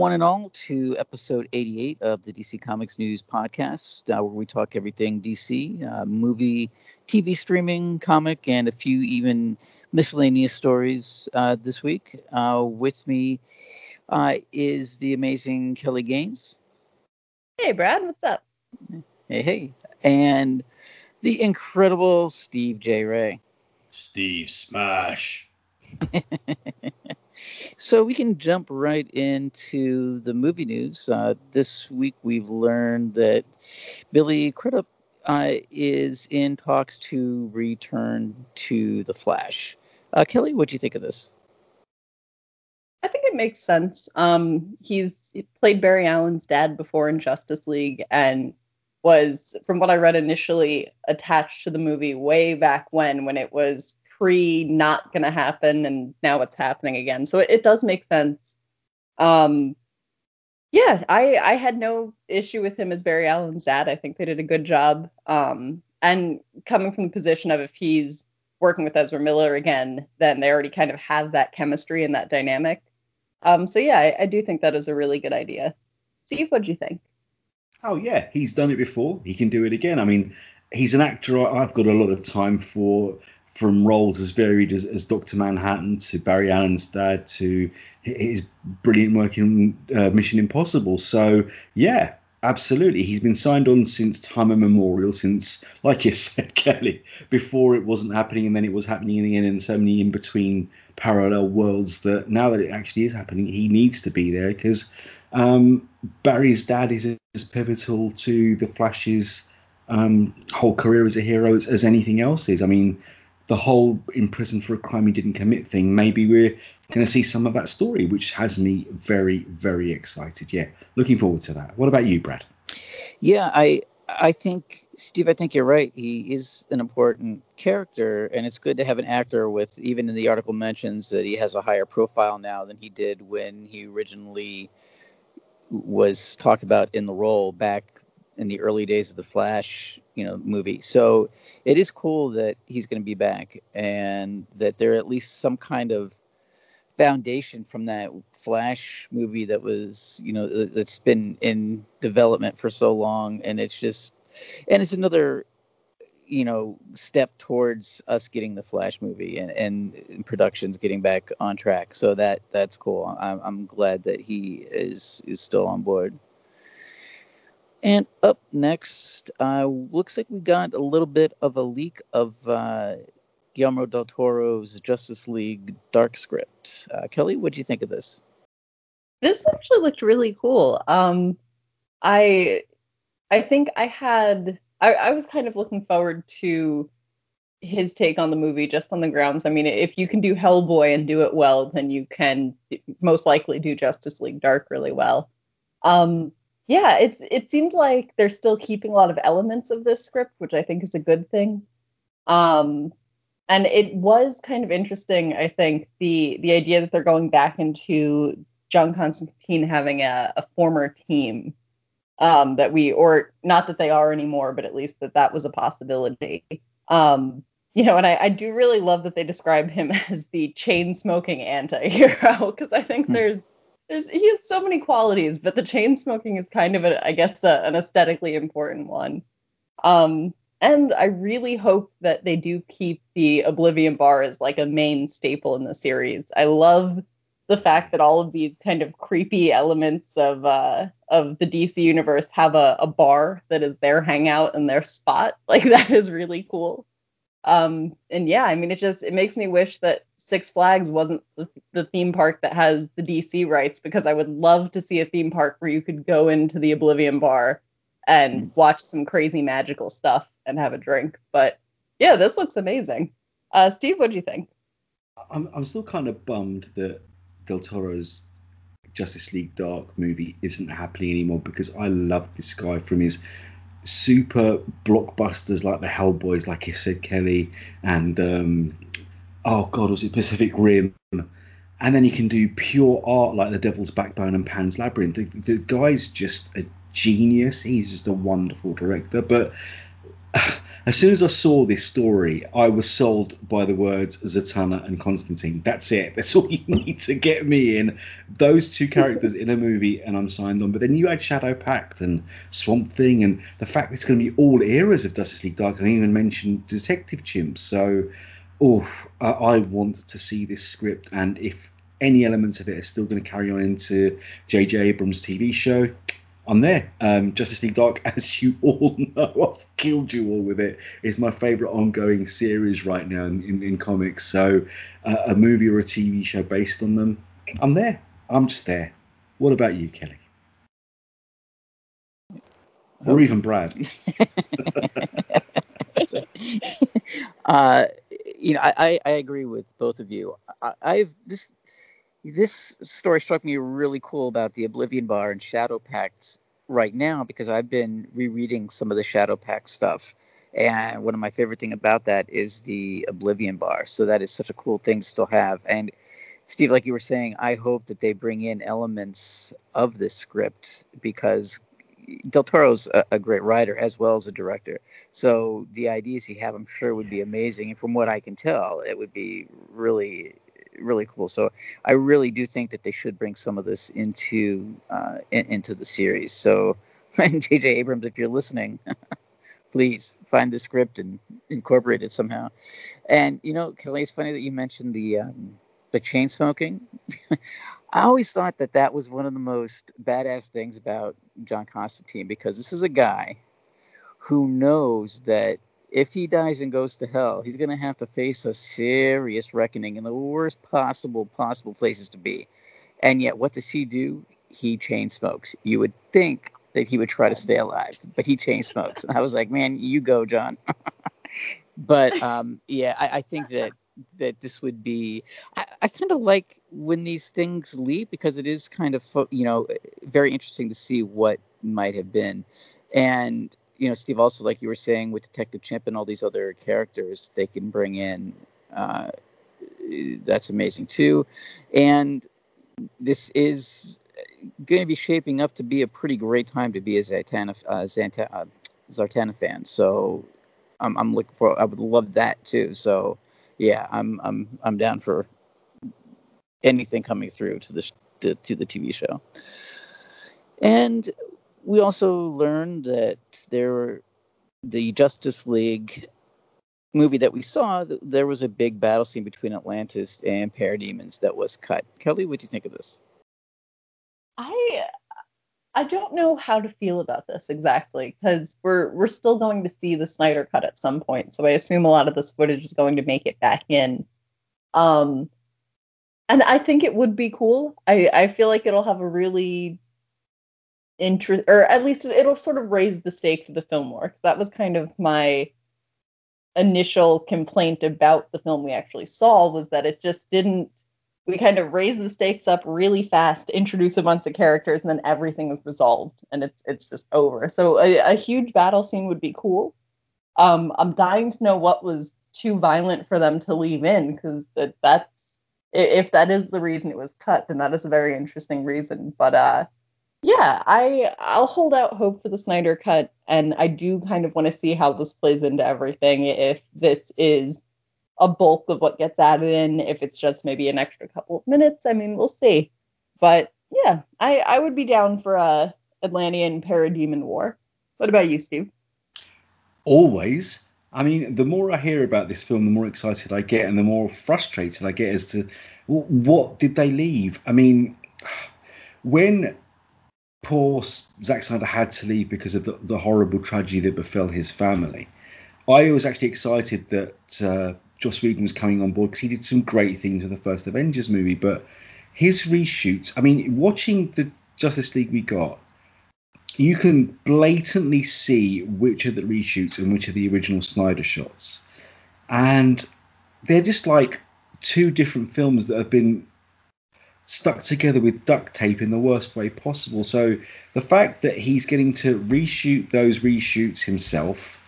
Welcome, one and all, to episode 88 of the DC Comics News Podcast, uh, where we talk everything DC, uh, movie, TV streaming, comic, and a few even miscellaneous stories uh, this week. Uh, with me uh, is the amazing Kelly Gaines. Hey, Brad, what's up? Hey, hey. And the incredible Steve J. Ray. Steve Smash. So we can jump right into the movie news. Uh, this week we've learned that Billy Crudup uh, is in talks to return to the Flash. Uh, Kelly, what do you think of this? I think it makes sense. Um, he's he played Barry Allen's dad before in Justice League and was, from what I read initially, attached to the movie way back when, when it was pre not going to happen and now it's happening again. So it, it does make sense. Um, yeah, I I had no issue with him as Barry Allen's dad. I think they did a good job. Um, and coming from the position of if he's working with Ezra Miller again, then they already kind of have that chemistry and that dynamic. Um, so yeah, I, I do think that is a really good idea. Steve, what do you think? Oh yeah, he's done it before. He can do it again. I mean, he's an actor I've got a lot of time for from roles as varied as, as Dr. Manhattan to Barry Allen's dad to his brilliant work in uh, Mission Impossible. So, yeah, absolutely. He's been signed on since time immemorial, since, like you said, Kelly, before it wasn't happening and then it was happening in the end, and so many in between parallel worlds that now that it actually is happening, he needs to be there because um, Barry's dad is as pivotal to the Flash's um, whole career as a hero as, as anything else is. I mean, the whole in prison for a crime he didn't commit thing, maybe we're going to see some of that story, which has me very, very excited. Yeah, looking forward to that. What about you, Brad? Yeah, I I think Steve, I think you're right. He is an important character, and it's good to have an actor with. Even in the article mentions that he has a higher profile now than he did when he originally was talked about in the role back in the early days of the Flash, you know, movie. So it is cool that he's going to be back and that there at least some kind of foundation from that Flash movie that was, you know, that's been in development for so long, and it's just, and it's another, you know, step towards us getting the Flash movie and, and productions getting back on track. So that that's cool. I'm, I'm glad that he is is still on board. And up next, uh, looks like we got a little bit of a leak of uh, Guillermo del Toro's Justice League Dark script. Uh, Kelly, what do you think of this? This actually looked really cool. Um, I I think I had I, I was kind of looking forward to his take on the movie just on the grounds. I mean, if you can do Hellboy and do it well, then you can most likely do Justice League Dark really well. Um, yeah, it's it seemed like they're still keeping a lot of elements of this script, which I think is a good thing. Um, and it was kind of interesting, I think, the the idea that they're going back into John Constantine having a, a former team um, that we, or not that they are anymore, but at least that that was a possibility. Um, you know, and I, I do really love that they describe him as the chain smoking anti-hero because I think hmm. there's there's he has so many qualities, but the chain smoking is kind of a, I guess a, an aesthetically important one. Um, and I really hope that they do keep the Oblivion bar as like a main staple in the series. I love the fact that all of these kind of creepy elements of uh, of the DC universe have a, a bar that is their hangout and their spot. Like that is really cool. Um, and yeah, I mean, it just it makes me wish that Six Flags wasn't the theme park that has the DC rights because I would love to see a theme park where you could go into the Oblivion bar and mm. watch some crazy magical stuff and have a drink. But yeah, this looks amazing. Uh, Steve, what do you think? I'm, I'm still kind of bummed that Del Toro's Justice League Dark movie isn't happening anymore because I love this guy from his super blockbusters like the Hellboys, like you said, Kelly, and um, oh god, was it Pacific Rim? And then he can do pure art like The Devil's Backbone and Pan's Labyrinth. The, the guy's just a genius. He's just a wonderful director. But as soon as I saw this story, I was sold by the words Zatanna and Constantine. That's it. That's all you need to get me in. Those two characters in a movie, and I'm signed on. But then you add Shadow Pact and Swamp Thing, and the fact it's going to be all eras of Justice League Dark. I even mention Detective Chimp. So, oh, I want to see this script, and if any elements of it are still going to carry on into J.J. Abrams' TV show, I'm there. Um, Justice League Dark, as you all know, I've killed you all with it. It's my favorite ongoing series right now in, in, in comics. So, uh, a movie or a TV show based on them, I'm there. I'm just there. What about you, Kelly? Or um, even Brad? uh, you know, I, I agree with both of you. I, I've this this story struck me really cool about the Oblivion Bar and Shadow Pact right now because I've been rereading some of the Shadow Pact stuff. And one of my favorite thing about that is the Oblivion Bar. So that is such a cool thing to still have. And Steve, like you were saying, I hope that they bring in elements of this script because Del Toro's a, a, great writer as well as a director. So the ideas he have, I'm sure, would be amazing. And from what I can tell, it would be really really cool. So I really do think that they should bring some of this into uh, in, into the series. So, and J.J. Abrams, if you're listening, please find the script and incorporate it somehow. And you know, Kelly, it's funny that you mentioned the um, the chain smoking. I always thought that that was one of the most badass things about John Constantine because this is a guy who knows that if he dies and goes to hell, he's going to have to face a serious reckoning in the worst possible possible places to be. And yet, what does he do? He chain smokes. You would think that he would try to stay alive, but he chain smokes. And I was like, man, you go, John. but um, yeah, I, I, think that that this would be. I, I kind of like when these things leap because it is kind of you know very interesting to see what might have been. And you know, Steve, also like you were saying with Detective Chimp and all these other characters, they can bring in. Uh, that's amazing too, and this is going to be shaping up to be a pretty great time to be a uh, Zanta, uh, Zartana fan. So I'm, I'm looking for. I would love that too. So yeah, I'm I'm I'm down for anything coming through to the to, to the TV show. And we also learned that there were the Justice League movie that we saw, there was a big battle scene between Atlantis and Parademons that was cut. Kelly, what do you think of this? I I don't know how to feel about this exactly because we're we're still going to see the Snyder cut at some point, so I assume a lot of this footage is going to make it back in. Um, and I think it would be cool. I I feel like it'll have a really interest, or at least it'll sort of raise the stakes of the film more. That was kind of my initial complaint about the film we actually saw was that it just didn't. We kind of raised the stakes up really fast, introduce a bunch of characters, and then everything is resolved, and it's it's just over. So a, a huge battle scene would be cool. Um, I'm dying to know what was too violent for them to leave in, because that, that's if that is the reason it was cut, then that is a very interesting reason. But uh, yeah, I I'll hold out hope for the Snyder cut, and I do kind of want to see how this plays into everything. If this is a bulk of what gets added in, if it's just maybe an extra couple of minutes, I mean, we'll see. But yeah, I I would be down for a Atlantean Parademon War. What about you, Steve? Always. I mean, the more I hear about this film, the more excited I get, and the more frustrated I get as to what did they leave. I mean, when poor Zack Snyder had to leave because of the, the, horrible tragedy that befell his family. I was actually excited that uh, Joss Whedon was coming on board because he did some great things with the first Avengers movie, but his reshoots, I mean, watching the Justice League we got, you can blatantly see which are the reshoots and which are the original Snyder shots. And they're just like two different films that have been stuck together with duct tape in the worst way possible. So the fact that he's getting to reshoot those reshoots himself,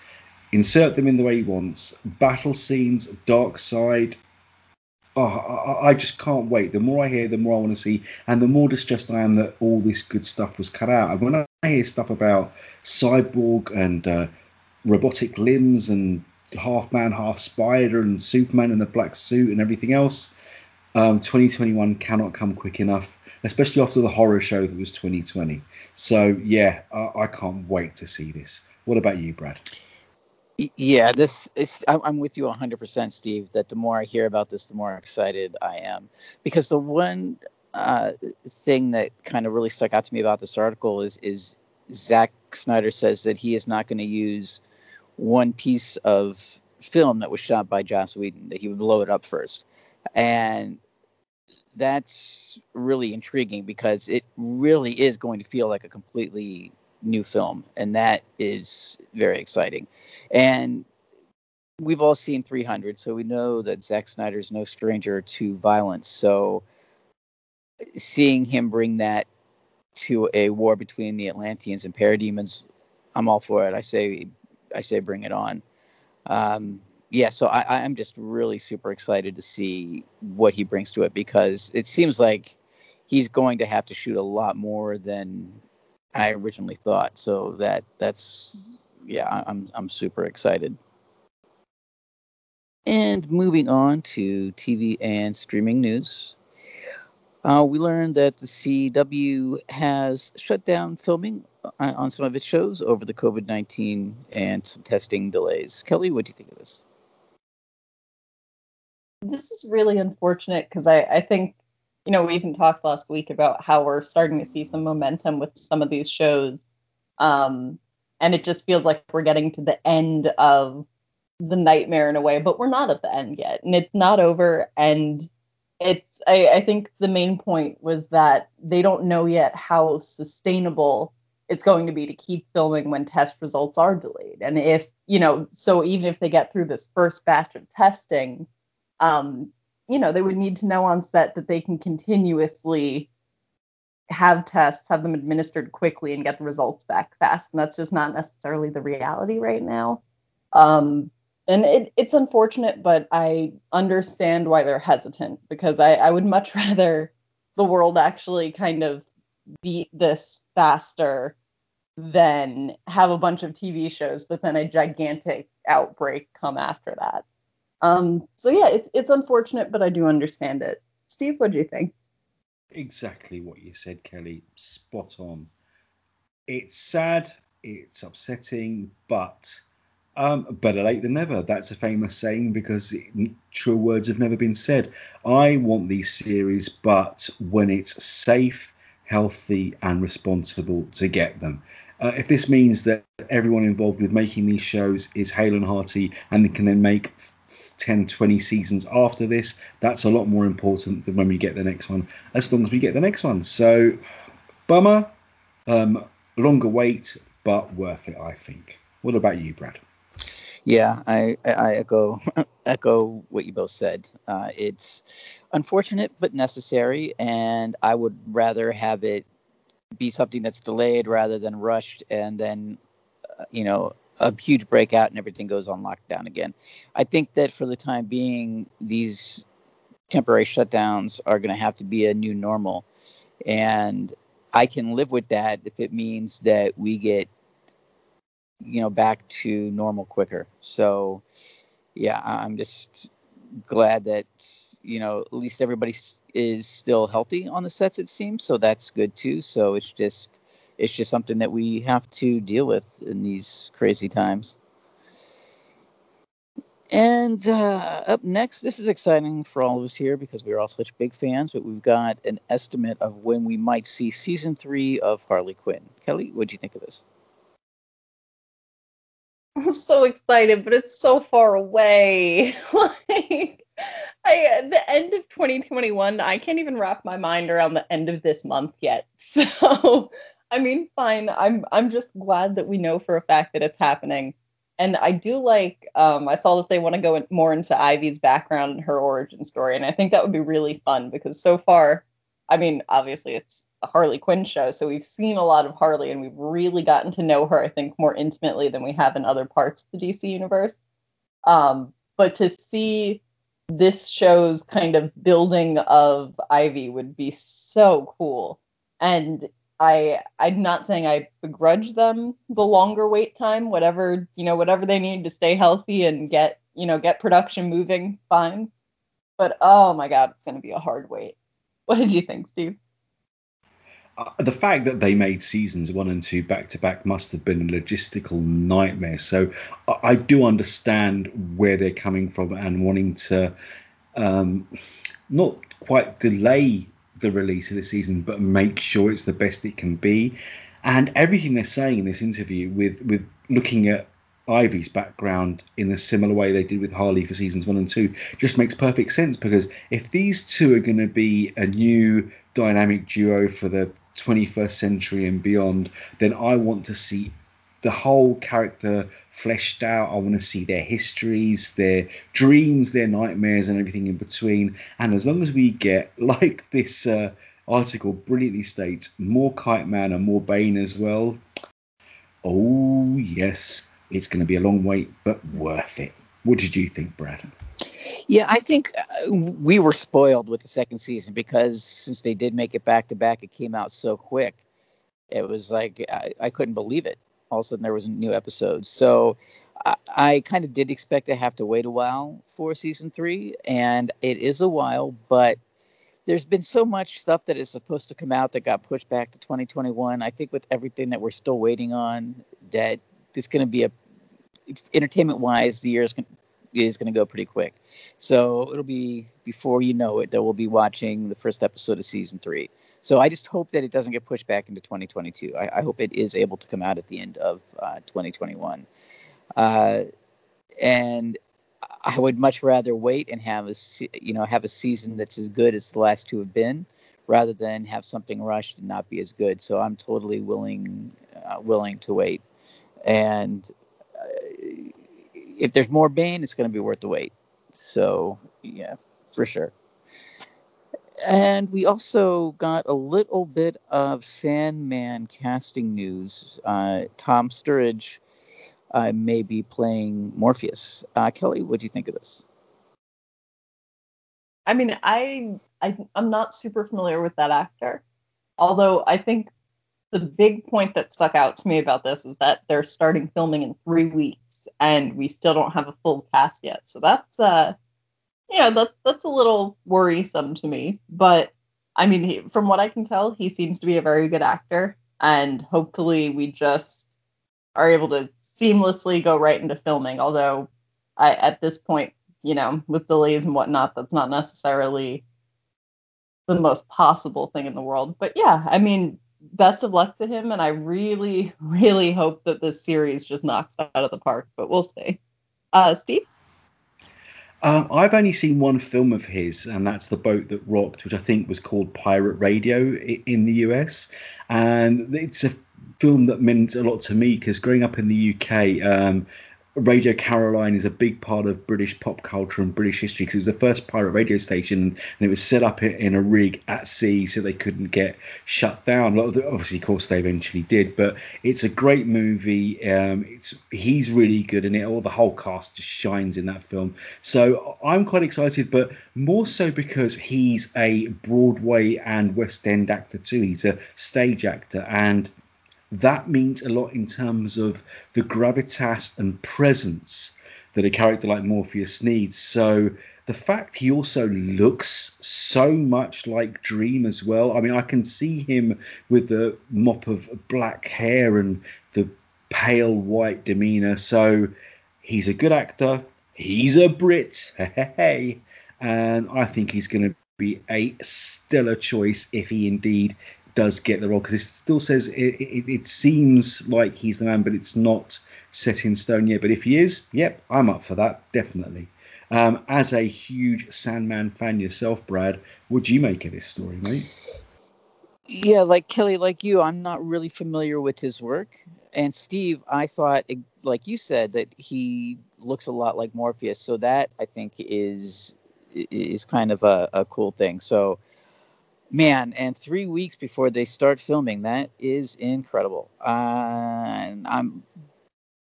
insert them in the way he wants, battle scenes, Darkseid. Oh, I, I just can't wait. The more I hear, the more I want to see, and the more distressed I am that all this good stuff was cut out. And when I hear stuff about Cyborg and uh, robotic limbs and half man, half spider, and Superman in the black suit and everything else. Um, 2021 cannot come quick enough, especially after the horror show that was 2020. So yeah, I, I can't wait to see this. What about you, Brad? Yeah, this is. I'm with you 100%, Steve. That the more I hear about this, the more excited I am. Because the one uh, thing that kind of really stuck out to me about this article is is Zack Snyder says that he is not going to use one piece of film that was shot by Joss Whedon, that he would blow it up first. And that's really intriguing because it really is going to feel like a completely new film. And that is very exciting. And we've all seen 300, so we know that Zack is no stranger to violence. So seeing him bring that to a war between the Atlanteans and parademons, I'm all for it. I say I say bring it on. Um, yeah, so I, I'm just really super excited to see what he brings to it because it seems like he's going to have to shoot a lot more than I originally thought. So that that's yeah, I'm I'm super excited. And moving on to TV and streaming news. Uh, we learned that the CW has shut down filming uh, on some of its shows over the COVID 19 and some testing delays. Kelly, what do you think of this? This is really unfortunate because I, I think, you know, we even talked last week about how we're starting to see some momentum with some of these shows. Um, and it just feels like we're getting to the end of the nightmare in a way, but we're not at the end yet. And it's not over. And it's I, I think the main point was that they don't know yet how sustainable it's going to be to keep filming when test results are delayed. And if, you know, so even if they get through this first batch of testing, um, you know, they would need to know on set that they can continuously have tests, have them administered quickly and get the results back fast. And that's just not necessarily the reality right now. Um, and it, it's unfortunate, but I understand why they're hesitant because I, I would much rather the world actually kind of beat this faster than have a bunch of TV shows, but then a gigantic outbreak come after that. Um, so yeah, it's it's unfortunate, but I do understand it. Steve, what do you think? Exactly what you said, Kelly. Spot on. It's sad, it's upsetting, but um, better late than never. That's a famous saying because true words have never been said. I want these series, but when it's safe, healthy, and responsible to get them. Uh, if this means that everyone involved with making these shows is hale and hearty and can then make 10, 20 seasons after this, that's a lot more important than when we get the next one, as long as we get the next one. So, bummer, um, longer wait, but worth it, I think. What about you, Brad? Yeah, I, I echo echo what you both said. Uh, it's unfortunate but necessary, and I would rather have it be something that's delayed rather than rushed, and then uh, you know a huge breakout and everything goes on lockdown again. I think that for the time being, these temporary shutdowns are going to have to be a new normal, and I can live with that if it means that we get you know back to normal quicker. So yeah, I'm just glad that you know at least everybody is still healthy on the sets it seems. So that's good too. So it's just it's just something that we have to deal with in these crazy times. And uh, up next, this is exciting for all of us here because we are all such big fans, but we've got an estimate of when we might see season three of Harley Quinn. Kelly, what do you think of this? I'm so excited, but it's so far away. like I the end of 2021, I can't even wrap my mind around the end of this month yet. So, I mean, fine. I'm I'm just glad that we know for a fact that it's happening. And I do like um I saw that they want to go more into Ivy's background and her origin story, and I think that would be really fun because so far, I mean, obviously it's a Harley Quinn show, so we've seen a lot of Harley and we've really gotten to know her, I think, more intimately than we have in other parts of the DC universe. Um, but to see this show's kind of building of Ivy would be so cool. And I I'm not saying I begrudge them the longer wait time, whatever you know, whatever they need to stay healthy and get you know get production moving, fine. But oh my god, it's going to be a hard wait. What did you think, Steve? Uh, the fact that they made seasons one and two back to back must have been a logistical nightmare. So I, I do understand where they're coming from and wanting to um, not quite delay the release of the season, but make sure it's the best it can be. And everything they're saying in this interview, with with looking at Ivy's background in a similar way they did with Harley for seasons one and two, just makes perfect sense because if these two are going to be a new dynamic duo for the 21st century and beyond, then I want to see the whole character fleshed out. I want to see their histories, their dreams, their nightmares, and everything in between. And as long as we get, like this uh, article brilliantly states, more Kite Man and more Bane as well, oh, yes, it's going to be a long wait, but worth it. What did you think, Brad? Yeah, I think uh, we were spoiled with the second season because since they did make it back to back, it came out so quick. It was like I, I couldn't believe it all of a sudden there was a new episode. So I, I kind of did expect to have to wait a while for season three, and it is a while, but there's been so much stuff that is supposed to come out that got pushed back to 2021. I think with everything that we're still waiting on, that it's going to be a entertainment wise, the year is going is going to go pretty quick. So it'll be before you know it that we'll be watching the first episode of season three. So I just hope that it doesn't get pushed back into 2022. I, I hope it is able to come out at the end of uh, 2021. Uh, and I would much rather wait and have a you know have a season that's as good as the last two have been, rather than have something rushed and not be as good. So I'm totally willing uh, willing to wait. And uh, if there's more Bane, it's going to be worth the wait. So yeah, for sure. And we also got a little bit of Sandman casting news. Uh, Tom Sturridge uh, may be playing Morpheus. Uh, Kelly, what do you think of this? I mean, I, I I'm not super familiar with that actor, although I think the big point that stuck out to me about this is that they're starting filming in three weeks, and we still don't have a full cast yet. So that's uh yeah, that that's a little worrisome to me. But I mean, he, from what I can tell, he seems to be a very good actor, and hopefully we just are able to seamlessly go right into filming. Although, I, at this point, you know, with delays and whatnot, that's not necessarily the most possible thing in the world. But yeah, I mean, best of luck to him, and I really, really hope that this series just knocks out of the park. But we'll see. Uh, Steve. Um, I've only seen one film of his, and that's The Boat That Rocked, which I think was called Pirate Radio in the US. And it's a film that meant a lot to me because growing up in the UK, um, Radio Caroline is a big part of British pop culture and British history because it was the first pirate radio station and it was set up in a rig at sea so they couldn't get shut down. Obviously, of course, they eventually did, but it's a great movie. Um, it's he's really good in it. All the whole cast just shines in that film. So I'm quite excited, but more so because he's a Broadway and West End actor too. He's a stage actor and that means a lot in terms of the gravitas and presence that a character like Morpheus needs. So the fact he also looks so much like Dream as well. I mean, I can see him with the mop of black hair and the pale white demeanor. So he's a good actor. He's a Brit. Hey, and I think he's going to be a stellar choice if he indeed does get the role because it still says it, it, it, seems like he's the man, but it's not set in stone yet. But if he is, yep, I'm up for that definitely. Um, as a huge Sandman fan yourself, Brad, would you make of this story, mate? Yeah, like Kelly, like you, I'm not really familiar with his work. And Steve, I thought, like you said, that he looks a lot like Morpheus. So that I think is is kind of a, a cool thing. So man and three weeks before they start filming that is incredible uh, i'm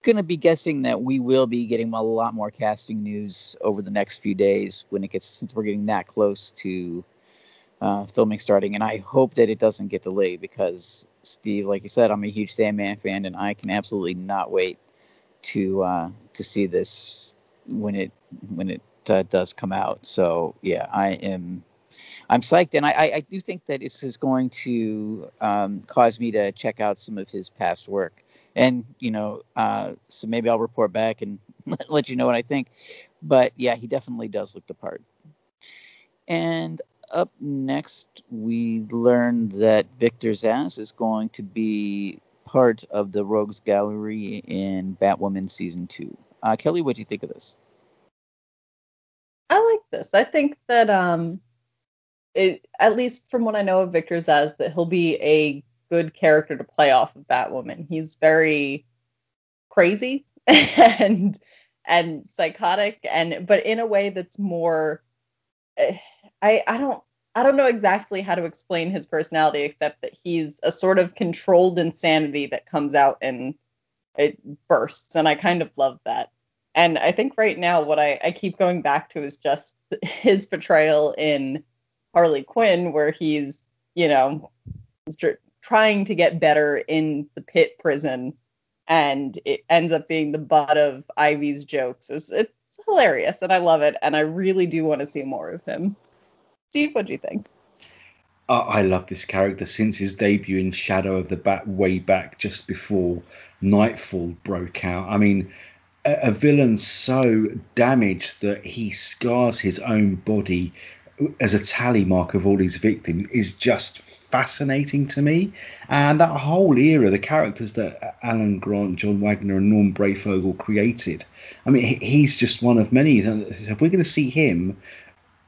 gonna be guessing that we will be getting a lot more casting news over the next few days when it gets since we're getting that close to uh, filming starting, and I hope that it doesn't get delayed because Steve, like you said, I'm a huge Sandman fan, and I can absolutely not wait to uh, to see this when it when it uh, does come out. So yeah, I am I'm psyched, and I, I, I do think that this is going to um, cause me to check out some of his past work, and you know, uh, so maybe I'll report back and let you know what I think. But yeah, he definitely does look the part. And up next, we learned that Victor Zsasz is going to be part of the Rogues Gallery in Batwoman season two. Uh, Kelly, what do you think of this? I like this. I think that um, it, at least from what I know of Victor Zsasz, that he'll be a good character to play off of Batwoman. He's very crazy and and psychotic, and but in a way that's more eh, I I don't I don't know exactly how to explain his personality except that he's a sort of controlled insanity that comes out and it bursts and I kind of love that. And I think right now what I, I keep going back to is just his portrayal in Harley Quinn where he's, you know, tr- trying to get better in the pit prison and it ends up being the butt of Ivy's jokes. It's, it's hilarious and I love it and I really do want to see more of him. Steve, what do you think? I love this character since his debut in Shadow of the Bat way back just before Nightfall broke out. I mean, a, a villain so damaged that he scars his own body as a tally mark of all his victims is just fascinating to me. And that whole era, the characters that Alan Grant, John Wagner, and Norm Breyfogle created, I mean, he's just one of many. If we're going to see him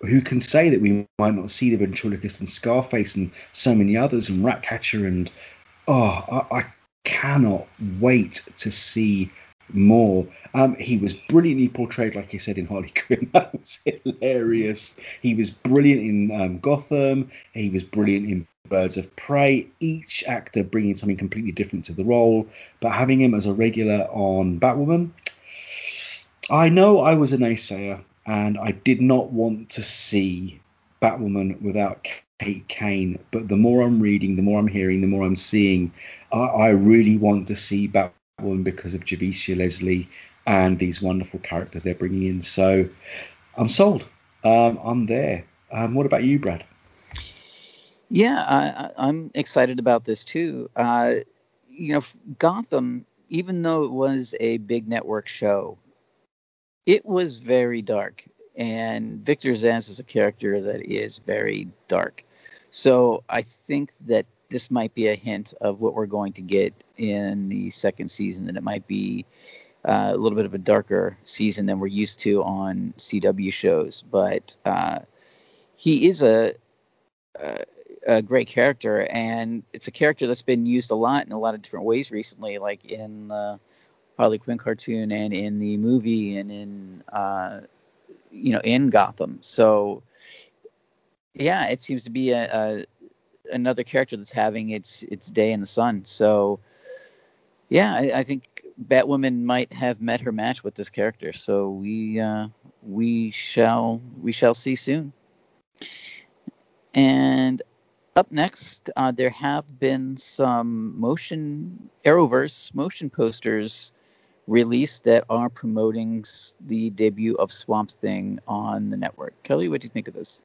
who can say that we might not see the ventriloquist and Scarface and so many others and Ratcatcher and oh, I, I cannot wait to see more. Um, he was brilliantly portrayed, like you said, in Harley Quinn. That was hilarious. He was brilliant in um, Gotham. He was brilliant in Birds of Prey. Each actor bringing something completely different to the role, but having him as a regular on Batwoman. I know I was a naysayer and I did not want to see Batwoman without Kate Kane. But the more I'm reading, the more I'm hearing, the more I'm seeing, I, I really want to see Batwoman because of Javicia Leslie and these wonderful characters they're bringing in. So I'm sold. Um, I'm there. Um, what about you, Brad? Yeah, I, am excited about this too. Uh, you know, Gotham, even though it was a big network show, it was very dark, and Victor Zsasz is a character that is very dark. So I think that this might be a hint of what we're going to get in the second season, and it might be uh, a little bit of a darker season than we're used to on CW shows. But uh, he is a, a, a great character, and it's a character that's been used a lot in a lot of different ways recently, like in uh, Harley Quinn cartoon and in the movie and in uh, you know in Gotham. So yeah, it seems to be a another character that's having its its day in the sun. So yeah, I, I, think Batwoman might have met her match with this character. So we uh, we shall we shall see soon. And up next, uh, there have been some motion Arrowverse motion posters released that are promoting the debut of Swamp Thing on the network. Kelly, what do you think of this?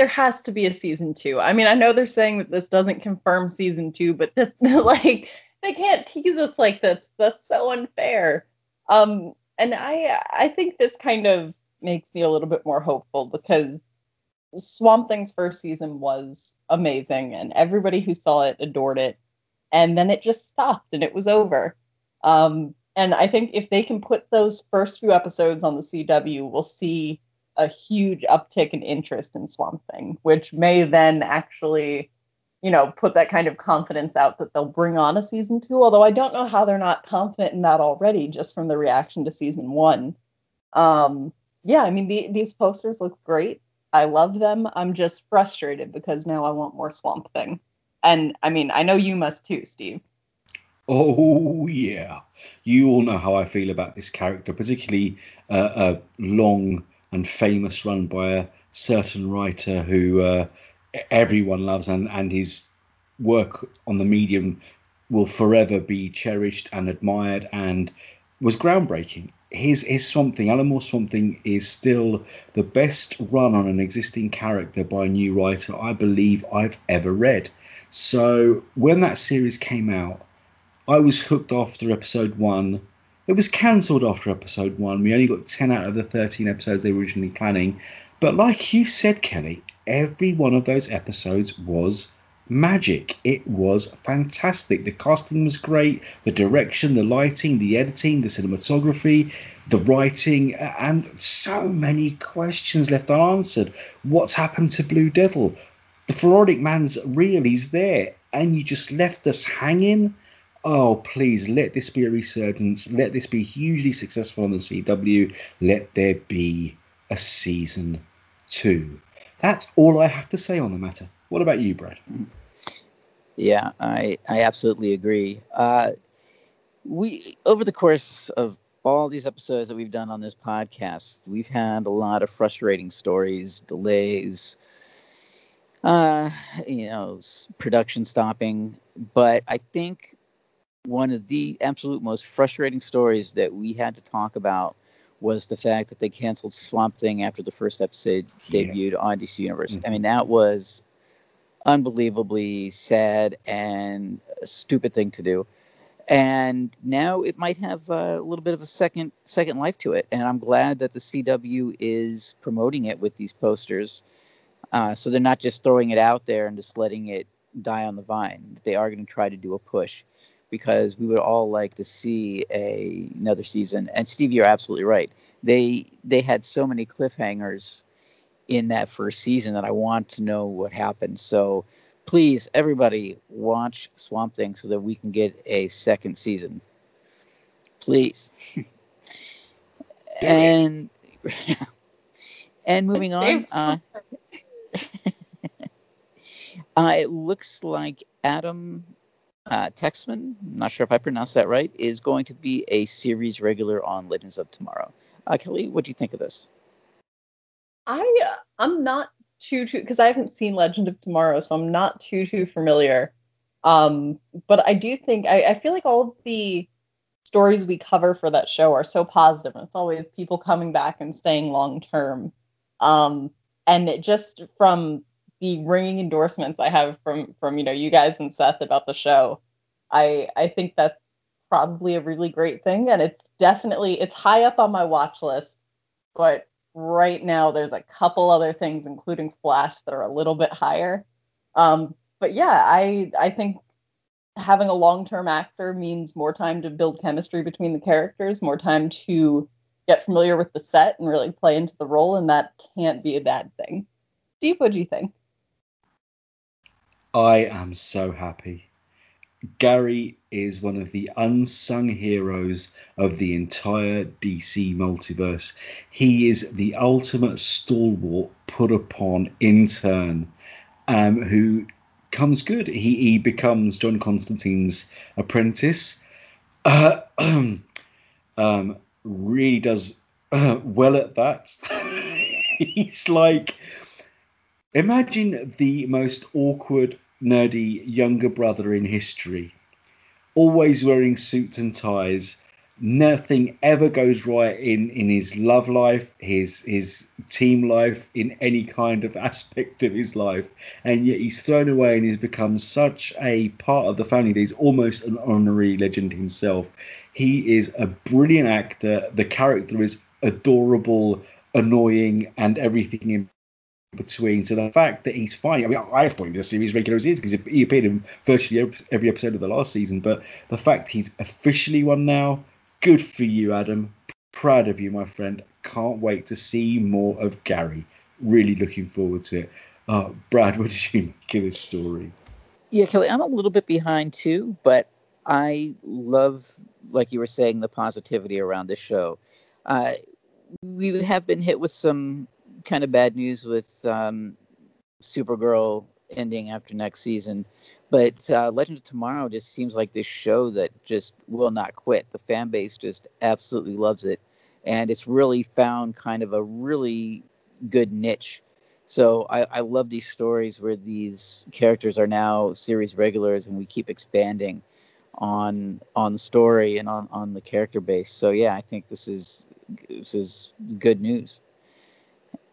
There has to be a season two. I mean, I know they're saying that this doesn't confirm season two, but this like they can't tease us like this. That's so unfair. Um, and I I think this kind of makes me a little bit more hopeful because Swamp Thing's first season was amazing and everybody who saw it adored it. And then it just stopped and it was over. Um, and I think if they can put those first few episodes on the CW, we'll see a huge uptick in interest in Swamp Thing, which may then actually, you know, put that kind of confidence out that they'll bring on a season two. Although I don't know how they're not confident in that already, just from the reaction to season one. Um, yeah, I mean, the, these posters look great. I love them. I'm just frustrated because now I want more Swamp Thing. And I mean, I know you must too, Steve. Oh yeah, you all know how I feel about this character, particularly uh, a long and famous run by a certain writer who uh, everyone loves, and and his work on the medium will forever be cherished and admired, and was groundbreaking. His his Swamp Thing, Alan Moore Swamp Thing, is still the best run on an existing character by a new writer I believe I've ever read. So when that series came out, I was hooked after episode one. It was cancelled after episode one. We only got 10 out of the 13 episodes they were originally planning. But like you said, Kelly, every one of those episodes was magic. It was fantastic. The casting was great, the direction, the lighting, the editing, the cinematography, the writing, and so many questions left unanswered. What's happened to Blue Devil? The Floronic Man's real, he's there, and you just left us hanging. Oh, please let this be a resurgence. Let this be hugely successful on the CW. Let there be a season two. That's all I have to say on the matter. What about you, Brad? Yeah, I I absolutely agree. Uh, we over the course of all these episodes that we've done on this podcast, we've had a lot of frustrating stories, delays, uh, you know, production stopping. But I think one of the absolute most frustrating stories that we had to talk about was the fact that they canceled Swamp Thing after the first episode yeah. debuted on DC Universe. Mm-hmm. I mean, that was unbelievably sad and a stupid thing to do. And now it might have a little bit of a second second life to it. And I'm glad that the CW is promoting it with these posters. Uh, so they're not just throwing it out there and just letting it die on the vine. They are going to try to do a push because we would all like to see a, another season. And Steve, you're absolutely right. They they had so many cliffhangers in that first season that I want to know what happened. So please, everybody, watch Swamp Thing so that we can get a second season. Please. and and moving on. Uh, uh, it looks like Adam uh, Tsekhman, not sure if I pronounced that right, is going to be a series regular on Legends of Tomorrow. Uh, Kelly, what do you think of this? I uh, I'm not too too because I haven't seen Legend of Tomorrow, so I'm not too too familiar. Um, but I do think I, I feel like all of the stories we cover for that show are so positive, and it's always people coming back and staying long term. Um, and it just from the ringing endorsements I have from from you know you guys and Seth about the show, I I think that's probably a really great thing, and it's definitely it's high up on my watch list. But right now there's a couple other things, including Flash, that are a little bit higher. Um, but yeah, I I think having a long-term actor means more time to build chemistry between the characters, more time to get familiar with the set and really play into the role, and that can't be a bad thing. Steve, what do you think? I am so happy. Gary is one of the unsung heroes of the entire DC multiverse. He is the ultimate stalwart put upon intern um, who comes good. He, he becomes John Constantine's apprentice. Uh, um, really does uh, well at that. He's like, imagine the most awkward nerdy younger brother in history, always wearing suits and ties. Nothing ever goes right in, in his love life, his his team life, in any kind of aspect of his life, and yet he's thrown away and he's become such a part of the family that he's almost an honorary legend himself. He is a brilliant actor. The character is adorable, annoying, and everything in between. So the fact that he's fine, I mean, I thought he was a series regular as he is because he appeared in virtually every episode of the last season. But the fact he's officially one now, good for you, Adam. Proud of you, my friend. Can't wait to see more of Gary. Really looking forward to it. Uh, Brad, what did you make of this story? Yeah, Kelly, I'm a little bit behind too, but I love, like you were saying, the positivity around this show. Uh, we have been hit with some kind of bad news with um, Supergirl ending after next season. But uh, Legend of Tomorrow just seems like this show that just will not quit. The fan base just absolutely loves it, and it's really found kind of a really good niche. So I, I love these stories where these characters are now series regulars and we keep expanding on on the story and on, on the character base. So yeah, I think this is this is good news.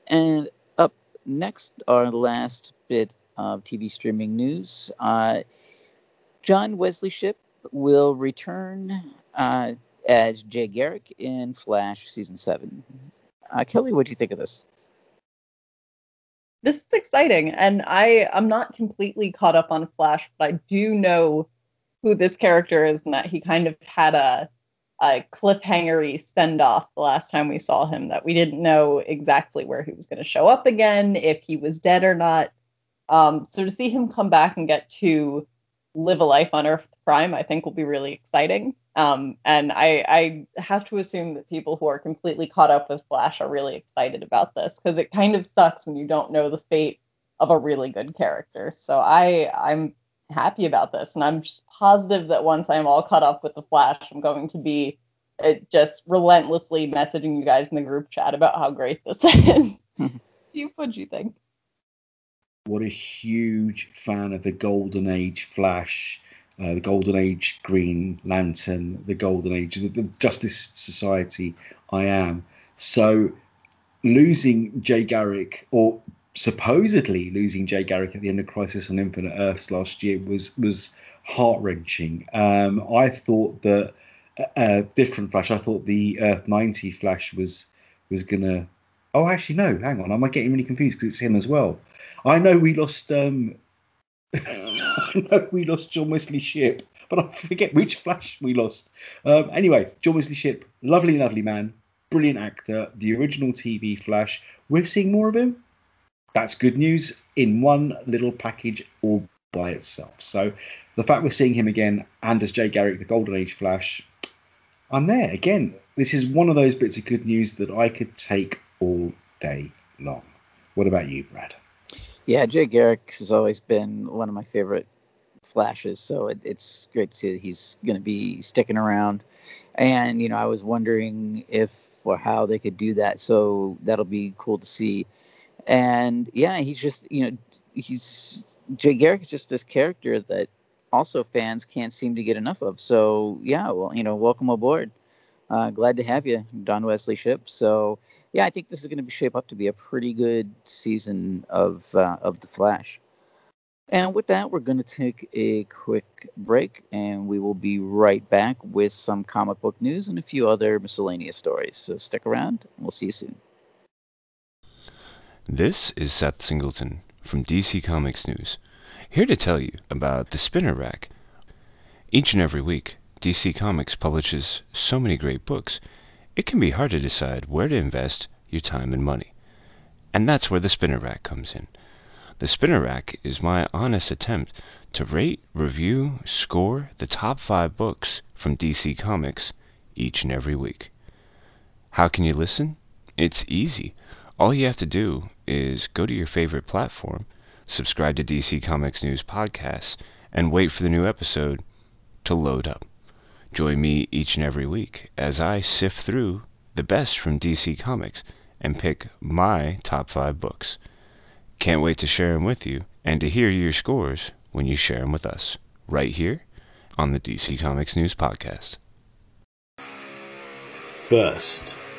And up next, our last bit of TV streaming news. Uh, John Wesley Shipp will return uh, as Jay Garrick in Flash season seven. Uh, Kelly, what do you think of this? This is exciting, and I I'm not completely caught up on Flash, but I do know who this character is and that he kind of had a a cliffhangery send off the last time we saw him that we didn't know exactly where he was going to show up again, if he was dead or not. Um, so to see him come back and get to live a life on Earth Prime, I think will be really exciting. Um, and I, I have to assume that people who are completely caught up with Flash are really excited about this because it kind of sucks when you don't know the fate of a really good character. So I, I'm happy about this, and I'm just positive that once I'm all caught up with the Flash, I'm going to be uh, just relentlessly messaging you guys in the group chat about how great this is. Steve, what do you think? What a huge fan of the Golden Age Flash, uh, the Golden Age Green Lantern, the Golden Age, the, the Justice Society I am. So losing Jay Garrick, or supposedly losing Jay Garrick at the end of Crisis on Infinite Earths last year was was heart wrenching. Um, I thought that a uh, different Flash. I thought the Earth 90 Flash was was gonna. Oh, actually no. Hang on, am I getting really confused because it's him as well? I know we lost. Um, I know we lost John Wesley Shipp, but I forget which Flash we lost. Um, anyway, John Wesley Shipp, lovely, lovely man, brilliant actor. The original TV Flash. We're seeing more of him that's good news in one little package all by itself. So the fact we're seeing him again and as Jay Garrick, the Golden Age Flash, I'm there. Again, this is one of those bits of good news that I could take all day long. What about you, Brad? Yeah, Jay Garrick has always been one of my favorite flashes, so it, it's great to see that he's going to be sticking around. And you know, I was wondering if or how they could do that, so that'll be cool to see and yeah, he's just you know he's Jay Garrick is just this character that also fans can't seem to get enough of. So yeah, well you know welcome aboard. Uh, glad to have you, Don Wesley Shipp. So yeah, I think this is going to be shape up to be a pretty good season of uh, of the Flash. And with that, we're going to take a quick break, and we will be right back with some comic book news and a few other miscellaneous stories. So stick around, and we'll see you soon. This is Seth Singleton from DC Comics News, here to tell you about the Spinner Rack. Each and every week, DC Comics publishes so many great books, it can be hard to decide where to invest your time and money. And that's where the Spinner Rack comes in. The Spinner Rack is my honest attempt to rate, review, score the top five books from DC Comics each and every week. How can you listen? It's easy. All you have to do is go to your favorite platform, subscribe to DC Comics News Podcasts, and wait for the new episode to load up. Join me each and every week as I sift through the best from DC Comics and pick my top five books. Can't wait to share them with you and to hear your scores when you share them with us, right here on the DC Comics News Podcast. First,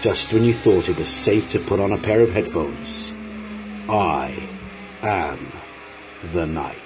just when you thought it was safe to put on a pair of headphones. I am the night.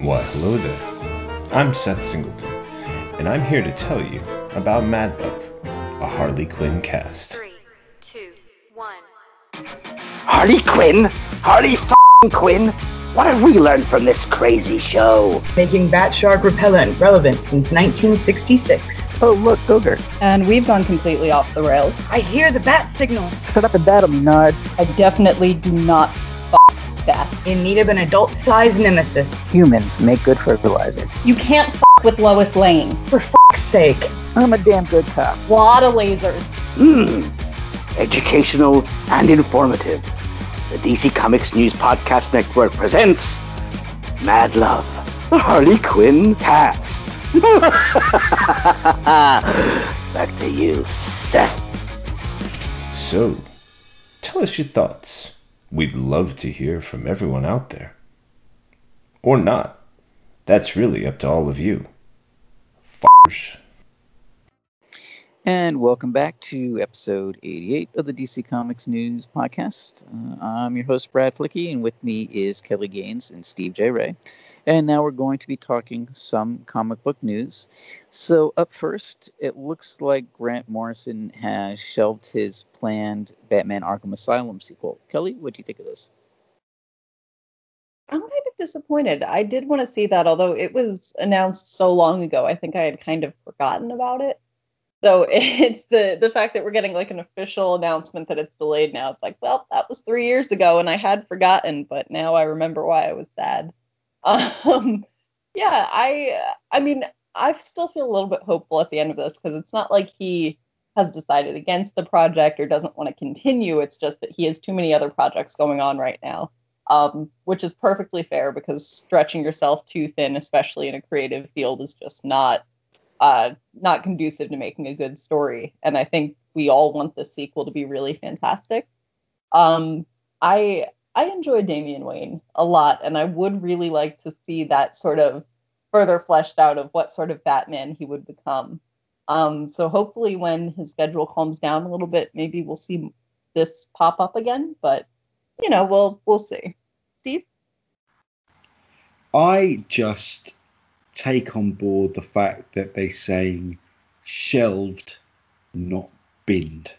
Why, hello there. I'm Seth Singleton, and I'm here to tell you about Mad Love, a Harley Quinn cast. Three, two, one. Harley Quinn? Harley f***ing Quinn? What have we learned from this crazy show? making bat shark repellent relevant since 1966. Oh, look, Ogre. And we've gone completely off the rails. I hear the bat signal. Shut up and battle me, Nards. I definitely do not f. In need of an adult-sized nemesis. Humans make good fertilizer. You can't f with Lois Lane. For f***'s sake. I'm a damn good cop. Lot of lasers. Mmm. Educational and informative. The DC Comics News Podcast Network presents Mad Love, the Harley Quinn cast. Back to you, Seth. So, tell us your thoughts. We'd love to hear from everyone out there. Or not. That's really up to all of you. F***ers. And welcome back to episode 88 of the DC Comics News Podcast. Uh, I'm your host, Brad Filicky, and with me is Kelly Gaines and Steve J. Ray. And now we're going to be talking some comic book news. So, up first, it looks like Grant Morrison has shelved his planned Batman Arkham Asylum sequel. Kelly, what do you think of this? I'm kind of disappointed. I did want to see that, although it was announced so long ago. I think I had kind of forgotten about it. So it's the the fact that we're getting like an official announcement that it's delayed now. It's like, well, that was three years ago, and I had forgotten, but now I remember why I was sad. Um, yeah, I I mean, I still feel a little bit hopeful at the end of this because it's not like he has decided against the project or doesn't want to continue. It's just that he has too many other projects going on right now, um, which is perfectly fair because stretching yourself too thin, especially in a creative field, is just not uh, not conducive to making a good story. And I think we all want the sequel to be really fantastic. Um, I I enjoy Damian Wayne a lot, and I would really like to see that sort of further fleshed out of what sort of Batman he would become. Um, so hopefully, when his schedule calms down a little bit, maybe we'll see this pop up again. But you know, we'll we'll see. Steve. I just take on board the fact that they say shelved, not binned.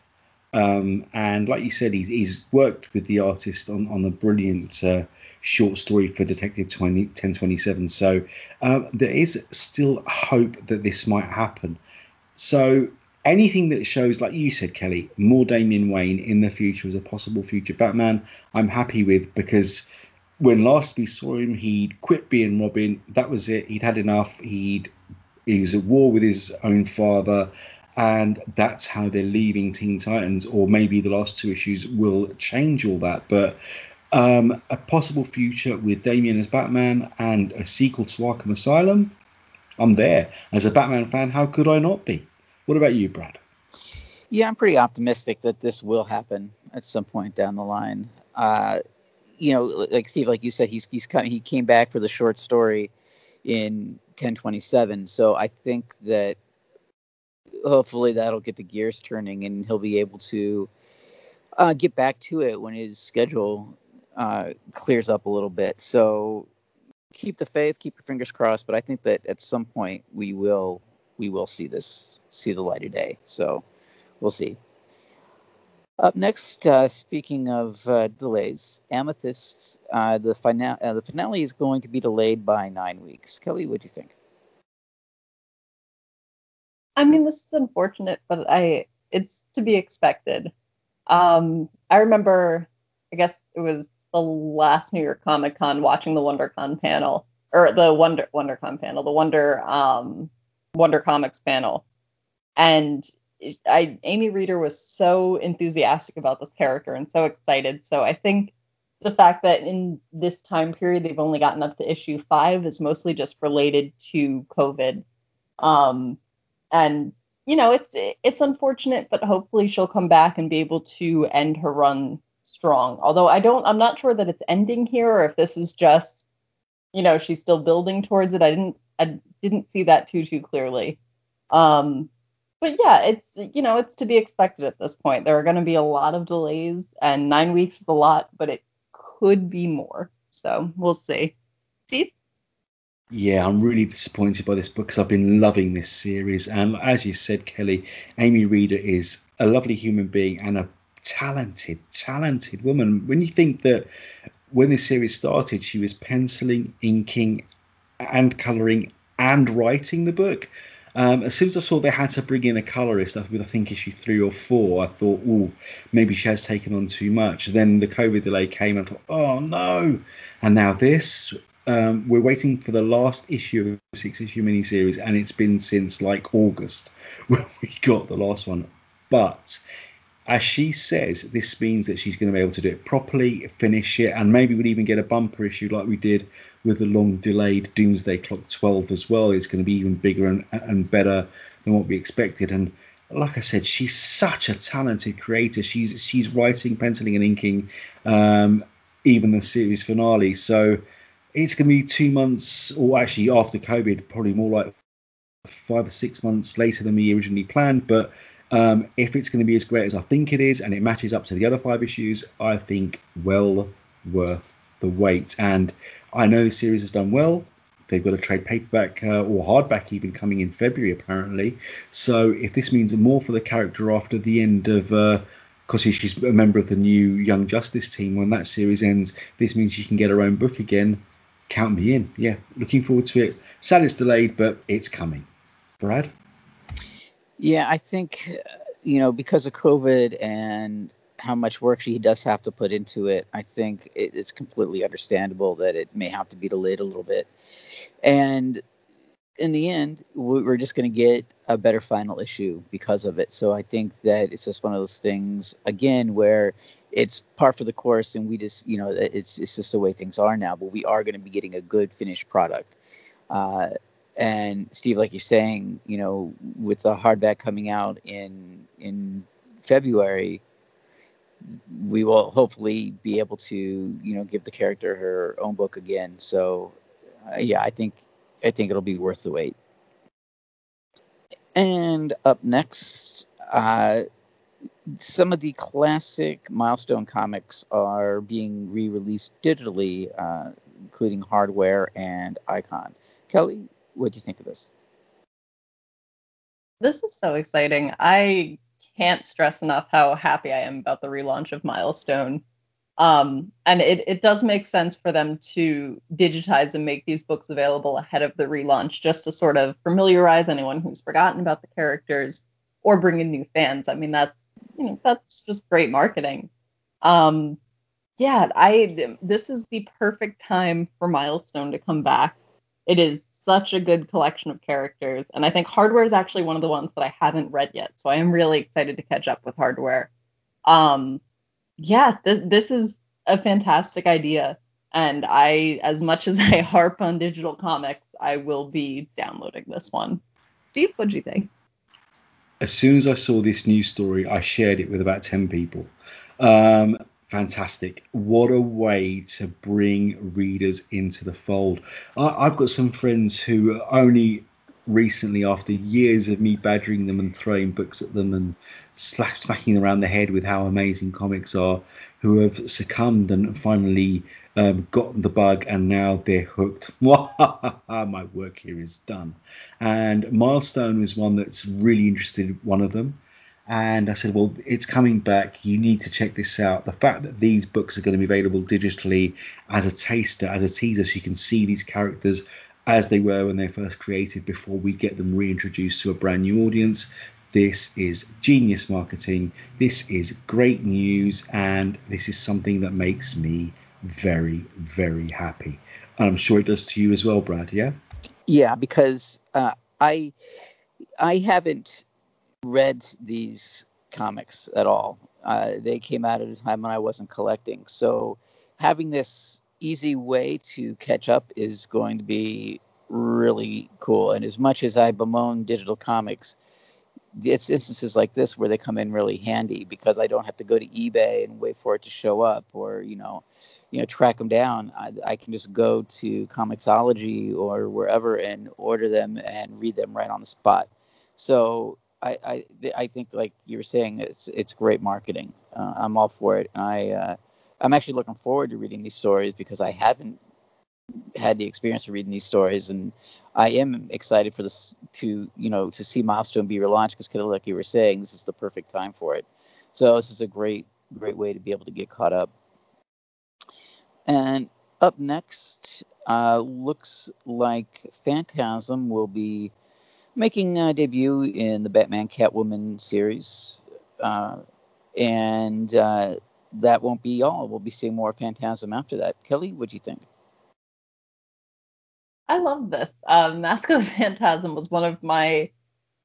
Um, and like you said, he's, he's worked with the artist on, on a brilliant uh, short story for Detective 20, 1027. So uh, there is still hope that this might happen. So anything that shows, like you said, Kelly, more Damian Wayne in the future as a possible future Batman, I'm happy with because when last we saw him, he'd quit being Robin. That was it. He'd had enough. He'd he was at war with his own father, and that's how they're leaving Teen Titans. Or maybe the last two issues will change all that. But um, a possible future with Damian as Batman and a sequel to Arkham Asylum, I'm there. As a Batman fan, how could I not be? What about you, Brad? Yeah, I'm pretty optimistic that this will happen at some point down the line. Uh, you know, like Steve, like you said, he's he's he came back for the short story in 1027. So I think that hopefully that'll get the gears turning and he'll be able to uh, get back to it when his schedule uh, clears up a little bit. So keep the faith, keep your fingers crossed. But I think that at some point we will we will see this see the light of day. So we'll see. Up next, uh, speaking of uh, delays, Amethyst, uh, the, fina- uh, the finale is going to be delayed by nine weeks. Kelly, what do you think? I mean, this is unfortunate, but I it's to be expected. Um, I remember, I guess it was the last New York Comic Con watching the WonderCon panel or the Wonder WonderCon panel, the Wonder um, Wonder Comics panel, and I Amy Reeder was so enthusiastic about this character and so excited. So I think the fact that in this time period they've only gotten up to issue five is mostly just related to COVID. Um, and you know it's it's unfortunate, but hopefully she'll come back and be able to end her run strong. Although I don't, I'm not sure that it's ending here or if this is just, you know, she's still building towards it. I didn't I didn't see that too too clearly. Um, but yeah, it's you know it's to be expected at this point. There are going to be a lot of delays, and nine weeks is a lot, but it could be more. So we'll see. Steve? Yeah, I'm really disappointed by this book because I've been loving this series. And as you said, Kelly, Amy Reeder is a lovely human being and a talented, talented woman. When you think that when this series started, she was penciling, inking, and colouring and writing the book. Um, as soon as I saw they had to bring in a colorist with I think issue three or four, I thought, oh, maybe she has taken on too much. Then the COVID delay came, and I thought, oh no. And now this, um, we're waiting for the last issue of a six issue miniseries, and it's been since like August when we got the last one. But as she says, this means that she's going to be able to do it properly, finish it, and maybe we'll even get a bumper issue like we did with the long delayed Doomsday Clock 12 as well. It's going to be even bigger and, and better than what we expected. And like I said, she's such a talented creator. She's she's writing, penciling, and inking um, even the series finale. So it's going to be two months, or actually after COVID, probably more like five or six months later than we originally planned. But um, if it's going to be as great as I think it is, and it matches up to the other five issues, I think well worth the wait. And I know the series has done well. They've got a trade paperback uh, or hardback even coming in February apparently. So if this means more for the character after the end of because uh, she's a member of the new Young Justice team. When that series ends, this means she can get her own book again. Count me in. Yeah, looking forward to it. Sad it's delayed, but it's coming. Brad? Yeah, I think you know because of COVID and how much work she does have to put into it, I think it, it's completely understandable that it may have to be delayed a little bit. And in the end, we're just going to get a better final issue because of it. So I think that it's just one of those things again where it's par for the course, and we just you know it's it's just the way things are now. But we are going to be getting a good finished product. Uh, and Steve, like you're saying, you know, with the hardback coming out in in February, we will hopefully be able to, you know, give the character her own book again. So, uh, yeah, I think I think it'll be worth the wait. And up next, uh, some of the classic milestone comics are being re-released digitally, uh, including hardware and icon. Kelly, what do you think of this? This is so exciting. I can't stress enough how happy I am about the relaunch of Milestone. Um, and it, it does make sense for them to digitize and make these books available ahead of the relaunch just to sort of familiarize anyone who's forgotten about the characters or bring in new fans. I mean, that's you know that's just great marketing. Um, yeah, I this is the perfect time for Milestone to come back. It is such a good collection of characters. And I think Hardware is actually one of the ones that I haven't read yet. So I am really excited to catch up with Hardware. Um, yeah, th- this is a fantastic idea. And I, as much as I harp on digital comics, I will be downloading this one. Deep, what do you think? As soon as I saw this news story, I shared it with about 10 people. Um, fantastic. What a way to bring readers into the fold. I, have got some friends who only recently, after years of me badgering them and throwing books at them and slap, smacking around the head with how amazing comics are, who have succumbed and finally um, got the bug and now they're hooked. My work here is done. And Milestone is one that's really interested one of them and I said, well, it's coming back. You need to check this out. The fact that these books are going to be available digitally as a taster, as a teaser, so you can see these characters as they were when they first created before we get them reintroduced to a brand new audience. This is genius marketing. This is great news, and this is something that makes me very, very happy. And I'm sure it does to you as well, Brad. Yeah. Yeah, because uh, I I haven't read these comics at all. Uh, they came out at a time when I wasn't collecting. So having this easy way to catch up is going to be really cool. And as much as I bemoan digital comics, it's instances like this where they come in really handy because I don't have to go to eBay and wait for it to show up or, you know, you know track them down, I, I can just go to Comixology or wherever and order them and read them right on the spot. So I I, I think like you were saying, it's it's great marketing. Uh, I'm all for it. I uh, I'm actually looking forward to reading these stories because I haven't had the experience of reading these stories, and I am excited for this to you know to see Milestone be relaunched because kind of like you were saying, this is the perfect time for it. So this is a great great way to be able to get caught up. And up next, uh, looks like Phantasm will be making a debut in the Batman Catwoman series. Uh, and uh, that won't be all. We'll be seeing more Phantasm after that. Kelly, what do you think? I love this. Um, Mask of the Phantasm was one of my,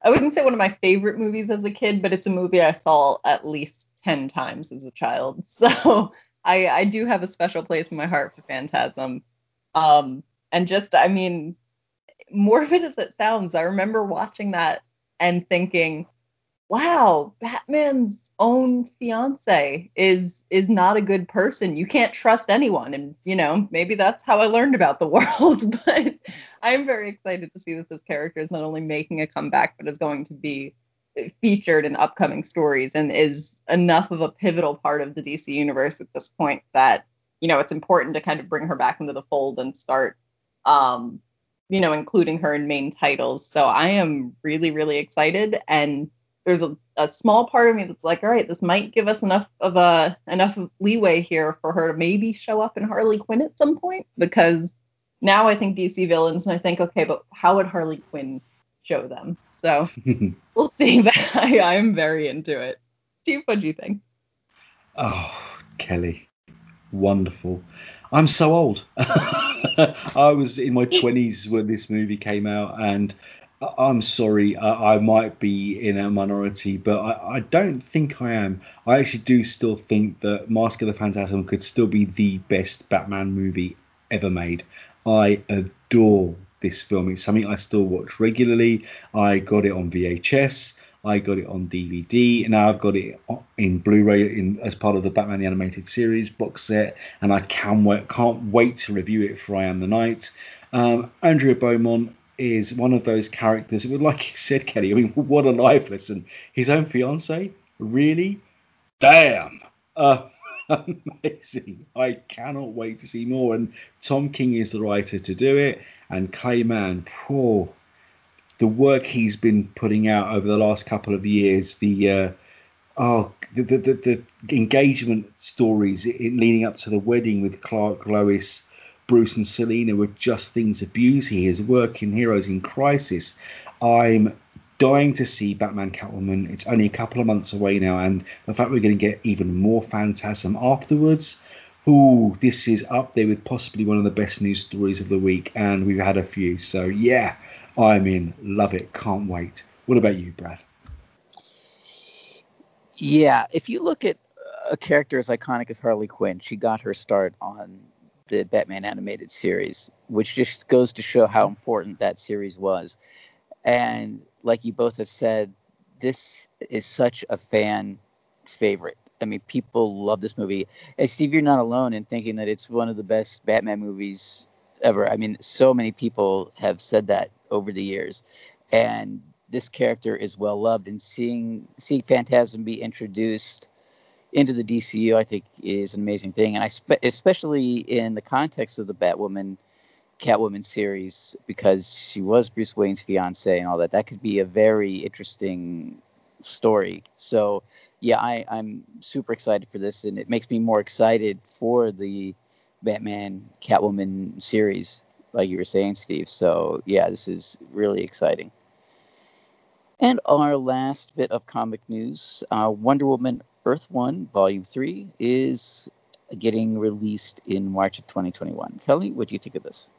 I wouldn't say one of my favorite movies as a kid, but it's a movie I saw at least 10 times as a child. So I, I do have a special place in my heart for Phantasm. Um, and just, I mean, morbid as it sounds, I remember watching that and thinking, wow, Batman's own fiance is is not a good person. You can't trust anyone. And you know, maybe that's how I learned about the world. but I'm very excited to see that this character is not only making a comeback, but is going to be featured in upcoming stories and is enough of a pivotal part of the DC universe at this point that you know it's important to kind of bring her back into the fold and start um you know including her in main titles so i am really really excited and there's a, a small part of me that's like, all right, this might give us enough of a enough leeway here for her to maybe show up in Harley Quinn at some point because now I think DC villains and I think, okay, but how would Harley Quinn show them? So we'll see. But I, I'm very into it. Steve, what do you think? Oh, Kelly, wonderful. I'm so old. I was in my 20s when this movie came out, and I'm sorry, I, I, might be in a minority, but I, I, don't think I am. I actually do still think that Mask of the Phantasm could still be the best Batman movie ever made. I adore this film. It's something I still watch regularly. I got it on VHS. I got it on DVD, and now I've got it in Blu-ray in as part of the Batman the Animated Series box set, and I can wait, can't wait to review it for I Am the Night. Um, Andrea Beaumont is one of those characters. Like you said, Kelly. I mean, what a life lesson. His own fiance, really? Damn. Uh, amazing. I cannot wait to see more. And Tom King is the writer to do it. And Clay Mann, poor. The work he's been putting out over the last couple of years, the uh, oh, the, the, the, the engagement stories leading up to the wedding with Clark Lois Bruce and Selina were just things abuse. He is working Heroes in Crisis. I'm dying to see Batman Catwoman. It's only a couple of months away now, and the fact we're going to get even more Phantasm afterwards. Ooh, this is up there with possibly one of the best news stories of the week, and we've had a few. So yeah, I'm in. Love it. Can't wait. What about you, Brad? Yeah, if you look at a character as iconic as Harley Quinn, she got her start on the Batman animated series, which just goes to show how important that series was. And like you both have said, this is such a fan favorite. I mean, people love this movie. And Steve, you're not alone in thinking that it's one of the best Batman movies ever. I mean, so many people have said that over the years. And this character is well loved. And seeing seeing Phantasm be introduced into the DCU, I think is an amazing thing, and I spe- especially in the context of the Batwoman, Catwoman series, because she was Bruce Wayne's fiance and all that. That could be a very interesting story. So yeah, I, I'm super excited for this, and it makes me more excited for the Batman Catwoman series, like you were saying, Steve. So yeah, this is really exciting. And our last bit of comic news uh, Wonder Woman Earth One, Volume 3, is getting released in March of 2021. Kelly, what do you think of this?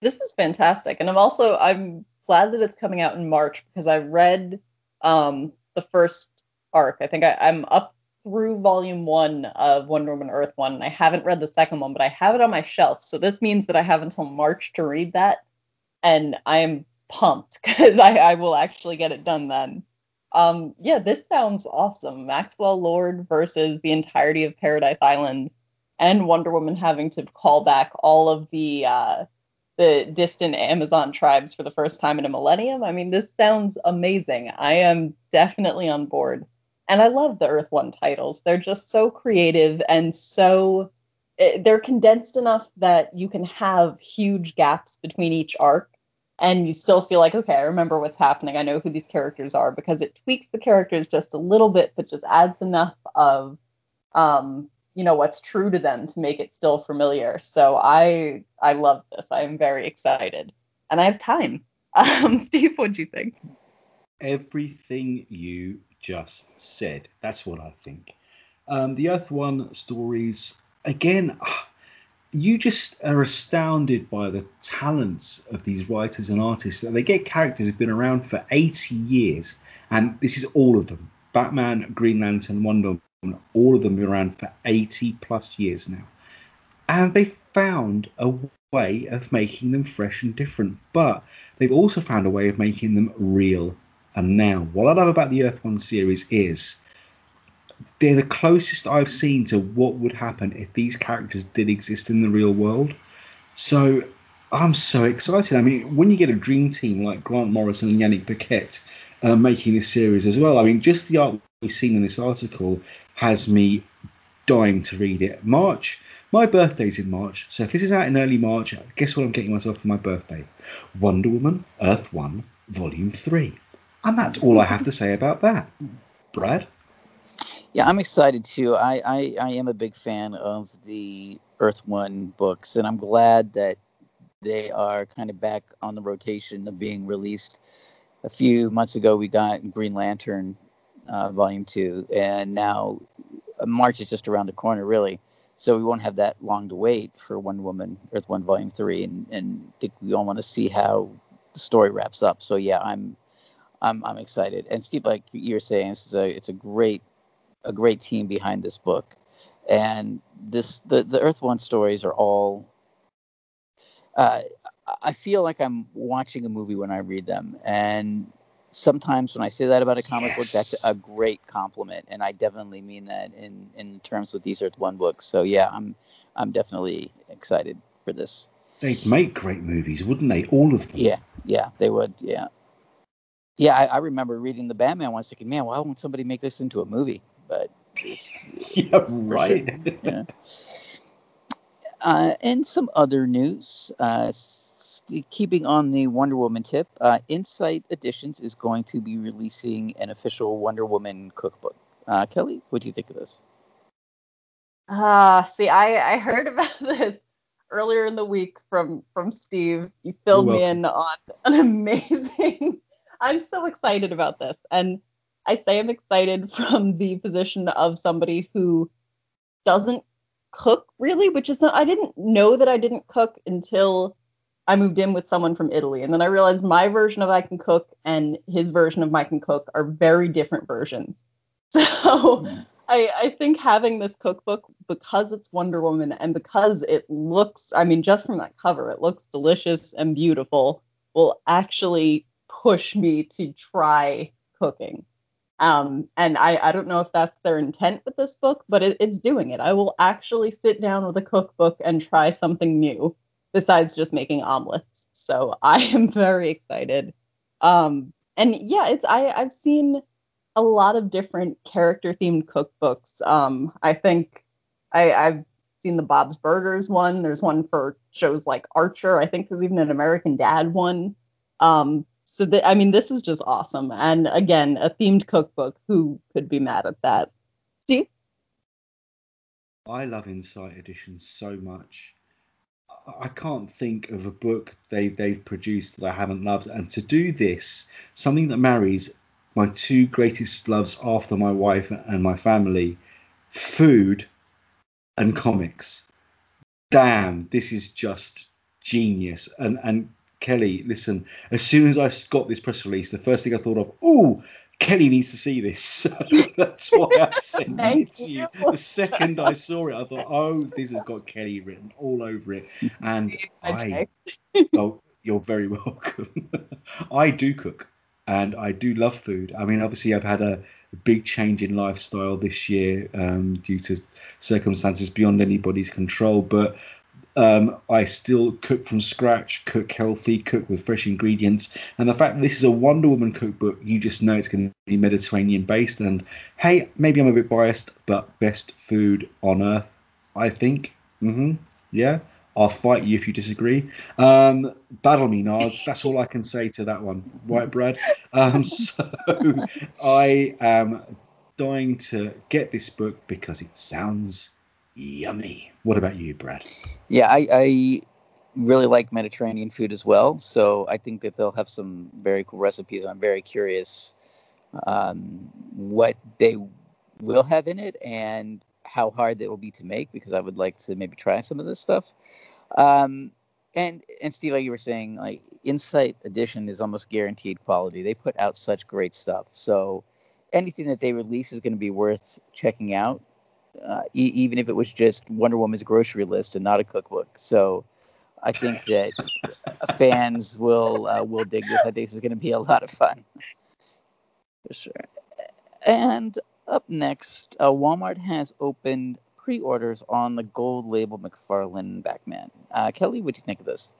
This is fantastic. And I'm also, I'm glad that it's coming out in March because I read um, the first arc. I think I, I'm up through volume one of Wonder Woman Earth One, and I haven't read the second one, but I have it on my shelf. So this means that I have until March to read that, and I am pumped because I, I will actually get it done then. Um, yeah, this sounds awesome. Maxwell Lord versus the entirety of Paradise Island, and Wonder Woman having to call back all of the uh, the distant Amazon tribes for the first time in a millennium. I mean, this sounds amazing. I am definitely on board. And I love the Earth One titles. They're just so creative and so eh, they're condensed enough that you can have huge gaps between each arc and you still feel like, okay, I remember what's happening. I know who these characters are because it tweaks the characters just a little bit, but just adds enough of um, you know, what's true to them to make it still familiar. So I I love this. I am very excited. And I have time. Um, Steve, what do you think? Everything you just said. That's what I think. Um, the Earth One stories, again, you just are astounded by the talents of these writers and artists. That they get characters who've been around for 80 years, and this is all of them Batman, Green Lantern, Wonder Woman, all of them been around for 80 plus years now. And they found a way of making them fresh and different, but they've also found a way of making them real and now. What I love about the Earth One series is they're the closest I've seen to what would happen if these characters did exist in the real world. So I'm so excited. I mean, when you get a dream team like Grant Morrison and Yannick Paquette uh, making this series as well, I mean, just the art we've seen in this article has me dying to read it. March, my birthday's in March, so if this is out in early March, guess what I'm getting myself for my birthday? Wonder Woman Earth 1 Volume 3. And that's all I have to say about that. Brad? Yeah, I'm excited too. I, I, I am a big fan of the Earth One books, and I'm glad that they are kind of back on the rotation of being released. A few months ago, we got Green Lantern uh, Volume Two, and now uh, March is just around the corner, really. So we won't have that long to wait for One Woman Earth One Volume Three, and and I think we all want to see how the story wraps up. So yeah, I'm I'm I'm excited. And Steve, like you're saying, this is a it's a great a great team behind this book, and this the the Earth One stories are all. Uh, I feel like I'm watching a movie when I read them, and sometimes when I say that about a comic yes. book, that's a great compliment, and I definitely mean that in in terms with these Earth One books. So yeah, I'm I'm definitely excited for this. They'd make great movies, wouldn't they? All of them. Yeah, yeah, they would. Yeah, yeah. I, I remember reading the Batman one, thinking, man, why won't somebody make this into a movie? But yeah, right. Sure, yeah. Uh, and some other news. Uh, st- keeping on the Wonder Woman tip, uh, Insight Editions is going to be releasing an official Wonder Woman cookbook. Uh, Kelly, what do you think of this? Ah, see, I, I heard about this earlier in the week from from Steve. You filled me in on an amazing. I'm so excited about this, and I say I'm excited from the position of somebody who doesn't cook really, which is not, I didn't know that I didn't cook until I moved in with someone from Italy. And then I realized my version of I can cook and his version of I can cook are very different versions. So I, I think having this cookbook, because it's Wonder Woman and because it looks, I mean, just from that cover, it looks delicious and beautiful, will actually push me to try cooking. Um, and I, I don't know if that's their intent with this book, but it, it's doing it. I will actually sit down with a cookbook and try something new besides just making omelets. So I am very excited. Um, and yeah, it's I, I've seen a lot of different character themed cookbooks. Um, I think I, I've seen the Bob's Burgers one. There's one for shows like Archer. I think there's even an American Dad one. Um, so I mean, this is just awesome. And again, a themed cookbook. Who could be mad at that? Steve? I love Insight Editions so much. I can't think of a book they they've produced that I haven't loved. And to do this, something that marries my two greatest loves after my wife and my family, food and comics. Damn, this is just genius. And and Kelly, listen, as soon as I got this press release, the first thing I thought of, ooh, Kelly needs to see this. That's why I sent it to you. The second I saw it, I thought, oh, this has got Kelly written all over it. And I, oh, you're very welcome. I do cook. and I do love food. I mean, obviously, I've had a big change in lifestyle this year um, due to circumstances beyond anybody's control, but um, I still cook from scratch, cook healthy, cook with fresh ingredients. And the fact that this is a Wonder Woman cookbook, you just know it's going to be Mediterranean based. And hey, maybe I'm a bit biased, but best food on earth, I think. Mm-hmm. Yeah. I'll fight you if you disagree. Um, battle me, Nards. That's all I can say to that one. Right, Brad? Um, so I am dying to get this book because it sounds yummy. What about you, Brad? Yeah, I, I really like Mediterranean food as well. So I think that they'll have some very cool recipes. I'm very curious um, what they will have in it and how hard it will be to make because I would like to maybe try some of this stuff. Um, and and Steve, like you were saying, like Insight Edition is almost guaranteed quality. They put out such great stuff. So anything that they release is going to be worth checking out, uh, e- even if it was just Wonder Woman's grocery list and not a cookbook. So I think that fans will uh, will dig this. I think this is going to be a lot of fun for sure. And up next, uh, Walmart has opened pre-orders on the gold label McFarlane Batman. Uh, Kelly, what do you think of this?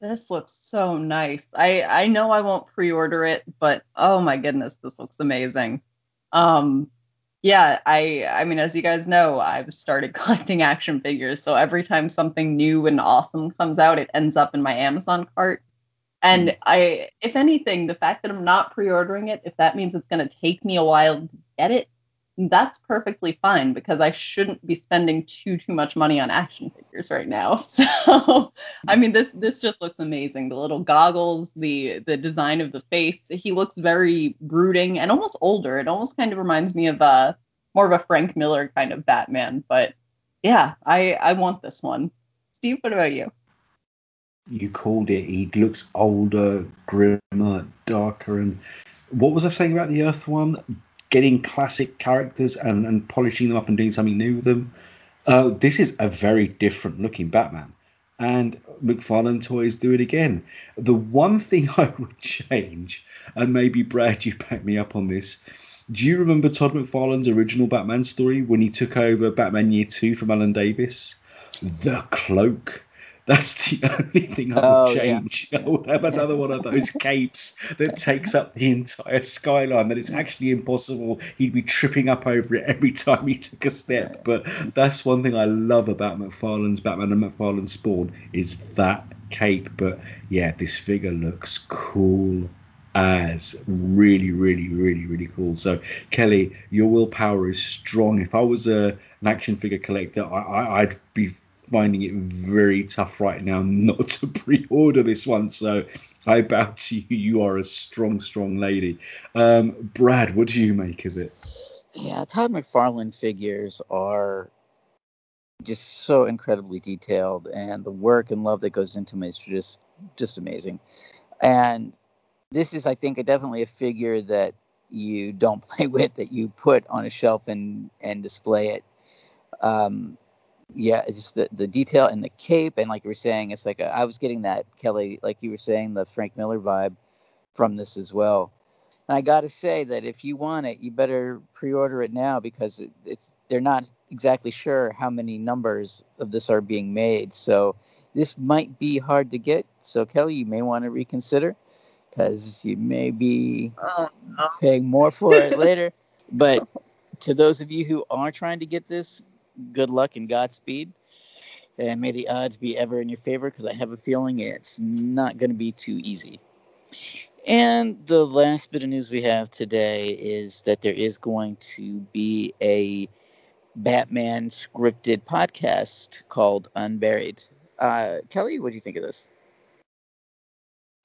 This looks so nice. I I know I won't pre-order it, but oh my goodness, this looks amazing. Um, yeah, I I mean, as you guys know, I've started collecting action figures, so every time something new and awesome comes out, it ends up in my Amazon cart. And hmm. I, if anything, the fact that I'm not pre-ordering it, if that means it's going to take me a while to get it, that's perfectly fine because I shouldn't be spending too too much money on action figures right now. So, I mean, this this just looks amazing. The little goggles, the the design of the face. He looks very brooding and almost older. It almost kind of reminds me of a more of a Frank Miller kind of Batman. But yeah, I I want this one. Steve, what about you? You called it. He looks older, grimmer, darker, and what was I saying about the Earth one? Getting classic characters and, and polishing them up and doing something new with them. Uh, this is a very different looking Batman. And McFarlane Toys do it again. The one thing I would change, and maybe Brad, you back me up on this. Do you remember Todd McFarlane's original Batman story when he took over Batman Year Two from Alan Davis? The cloak that's the only thing I would Oh, yeah. change. I would have another one of those capes that takes up the entire skyline. That it's actually impossible. He'd be tripping up over it every time he took a step. But that's one thing I love about McFarlane's Batman and McFarlane's Spawn is that cape. But yeah, this figure looks cool as really, really, really, really cool. So Kelly, your willpower is strong. If I was a an action figure collector, I, I, I'd be finding it very tough right now not to pre-order this one. So I bow to you. You are a strong, strong lady. Um, Brad, what do you make of it? Yeah, Todd McFarlane figures are just so incredibly detailed, and the work and love that goes into them is just just amazing. And this is, I think, definitely a figure that you don't play with, that you put on a shelf and and display it. Um, yeah, it's just the, the detail and the cape, and like you were saying, it's like a, I was getting that Kelly, like you were saying, the Frank Miller vibe from this as well. And I got to say that if you want it, you better pre-order it now because it, it's they're not exactly sure how many numbers of this are being made. So this might be hard to get. So Kelly, you may want to reconsider because you may be Oh no. paying more for it later. But to those of you who are trying to get this, good luck and Godspeed. And may the odds be ever in your favor because I have a feeling it's not going to be too easy. And the last bit of news we have today is that there is going to be a Batman scripted podcast called Unburied. Uh, Kelly, what do you think of this?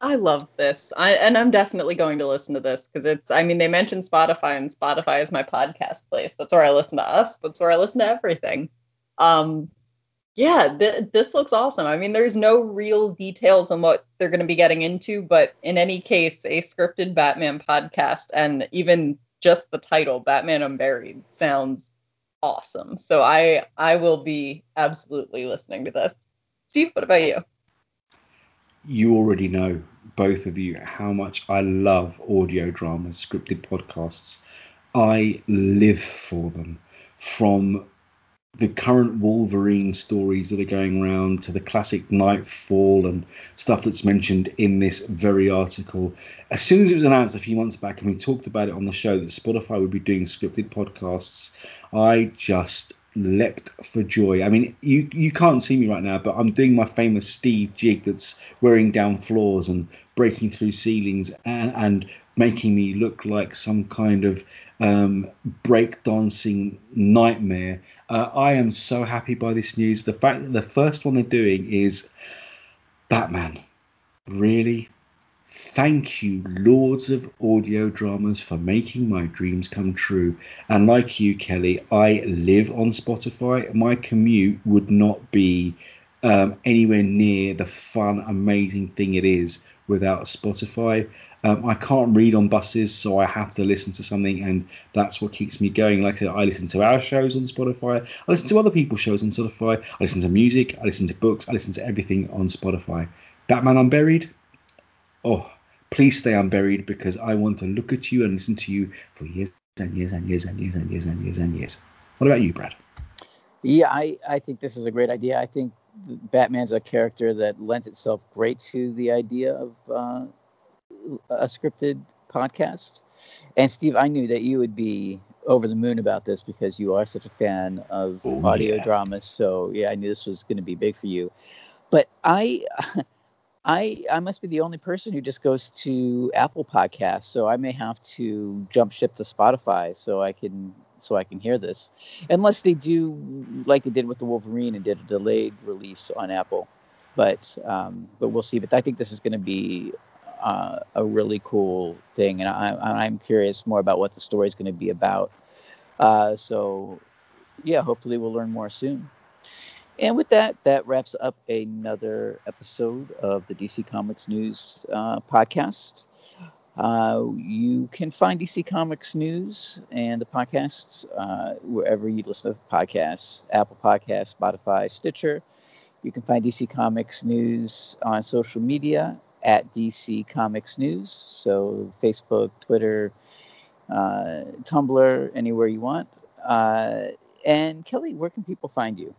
I love this. I and I'm definitely going to listen to this because it's I mean they mentioned Spotify and Spotify is my podcast place. That's where I listen to us. That's where I listen to everything. Um yeah, th- this looks awesome. I mean there's no real details on what they're going to be getting into, but in any case a scripted Batman podcast and even just the title Batman Unburied sounds awesome. So I I will be absolutely listening to this. Steve, what about you? You already know both of you how much I love audio dramas, scripted podcasts. I live for them. From the current Wolverine stories that are going around to the classic Knightfall and stuff that's mentioned in this very article. As soon as it was announced a few months back and we talked about it on the show that Spotify would be doing scripted podcasts, I just leapt for joy. I mean, you you can't see me right now, but I'm doing my famous Steve jig that's wearing down floors and breaking through ceilings and, and making me look like some kind of um, breakdancing nightmare. Uh, I am so happy by this news. The fact that the first one they're doing is Batman. Really? Thank you, Lords of Audio Dramas, for making my dreams come true. And like you, Kelly, I live on Spotify. My commute would not be um, anywhere near the fun, amazing thing it is without Spotify. Um, I can't read on buses, so I have to listen to something, and that's what keeps me going. Like I said, I listen to our shows on Spotify. I listen to other people's shows on Spotify. I listen to music. I listen to books. I listen to everything on Spotify. Batman Unburied. Oh, please stay unburied because I want to look at you and listen to you for years and years and years and years and years and years and years. What about you, Brad? Yeah, I, I think this is a great idea. I think Batman's a character that lends itself great to the idea of uh, a scripted podcast. And Steve, I knew that you would be over the moon about this because you are such a fan of Oh, audio yeah. dramas. So yeah, I knew this was going to be big for you. But I, I, I must be the only person who just goes to Apple Podcasts. So I may have to jump ship to Spotify so I can so I can hear this, unless they do like they did with the Wolverine and did a delayed release on Apple. But um, but we'll see. But I think this is going to be uh, a really cool thing, and I, I'm curious more about what the story is going to be about. Uh, so yeah, hopefully we'll learn more soon. And with that, that wraps up another episode of the DC Comics News uh, podcast. Uh, you can find DC Comics News and the podcasts uh, wherever you listen to podcasts Apple Podcasts, Spotify, Stitcher. You can find DC Comics News on social media at DC Comics News. So Facebook, Twitter, uh, Tumblr, anywhere you want. Uh, and Kelly, where can people find you?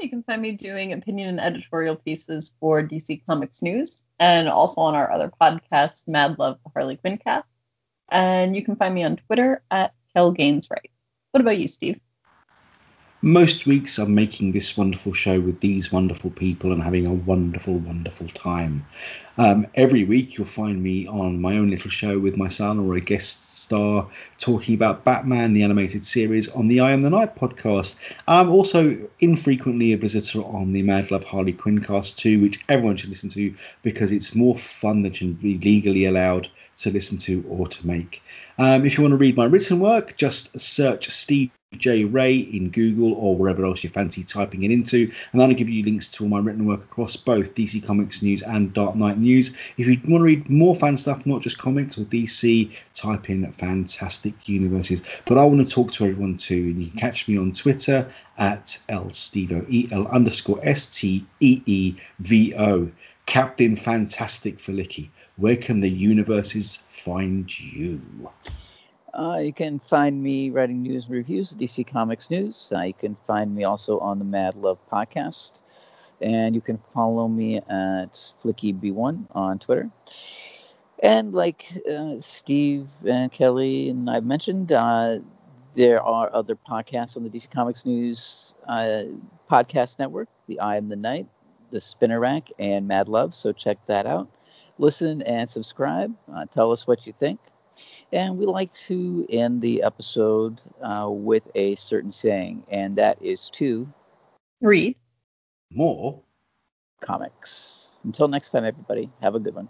You can find me doing opinion and editorial pieces for DC Comics News and also on our other podcast, Mad Love, the Harley Quinn cast. And you can find me on Twitter at Kel Gainswright. What about you, Steve? Most weeks I'm making this wonderful show with these wonderful people and having a wonderful, wonderful time. Um, every week you'll find me on my own little show with my son or a guest star talking about Batman, the animated series, on the I Am the Night podcast. I'm also infrequently a visitor on the Mad Love Harley Quinn cast too, which everyone should listen to because it's more fun than should be legally allowed to listen to or to make. Um, if you want to read my written work, just search Steve J. Ray in Google or wherever else you fancy typing it into, and that'll give you links to all my written work across both DC Comics News and Dark Knight News. If you want to read more fan stuff, not just comics or DC, type in Fantastic Universes. But I want to talk to everyone too, and you can catch me on Twitter at lstevo, E L underscore S T E E V O. Captain Fantastic Filicky. Where can the universes find you? Uh, you can find me writing news and reviews at DC Comics News. Uh, you can find me also on the Mad Love podcast. And you can follow me at FlickyB1 on Twitter. And like uh, Steve and Kelly and I've mentioned, uh, there are other podcasts on the DC Comics News uh, podcast network, the Eye of the Night, the Spinner Rack, and Mad Love. So check that out. Listen and subscribe. Uh, tell us what you think. And we like to end the episode uh, with a certain saying, and that is to Read. More comics. Until next time, everybody, have a good one.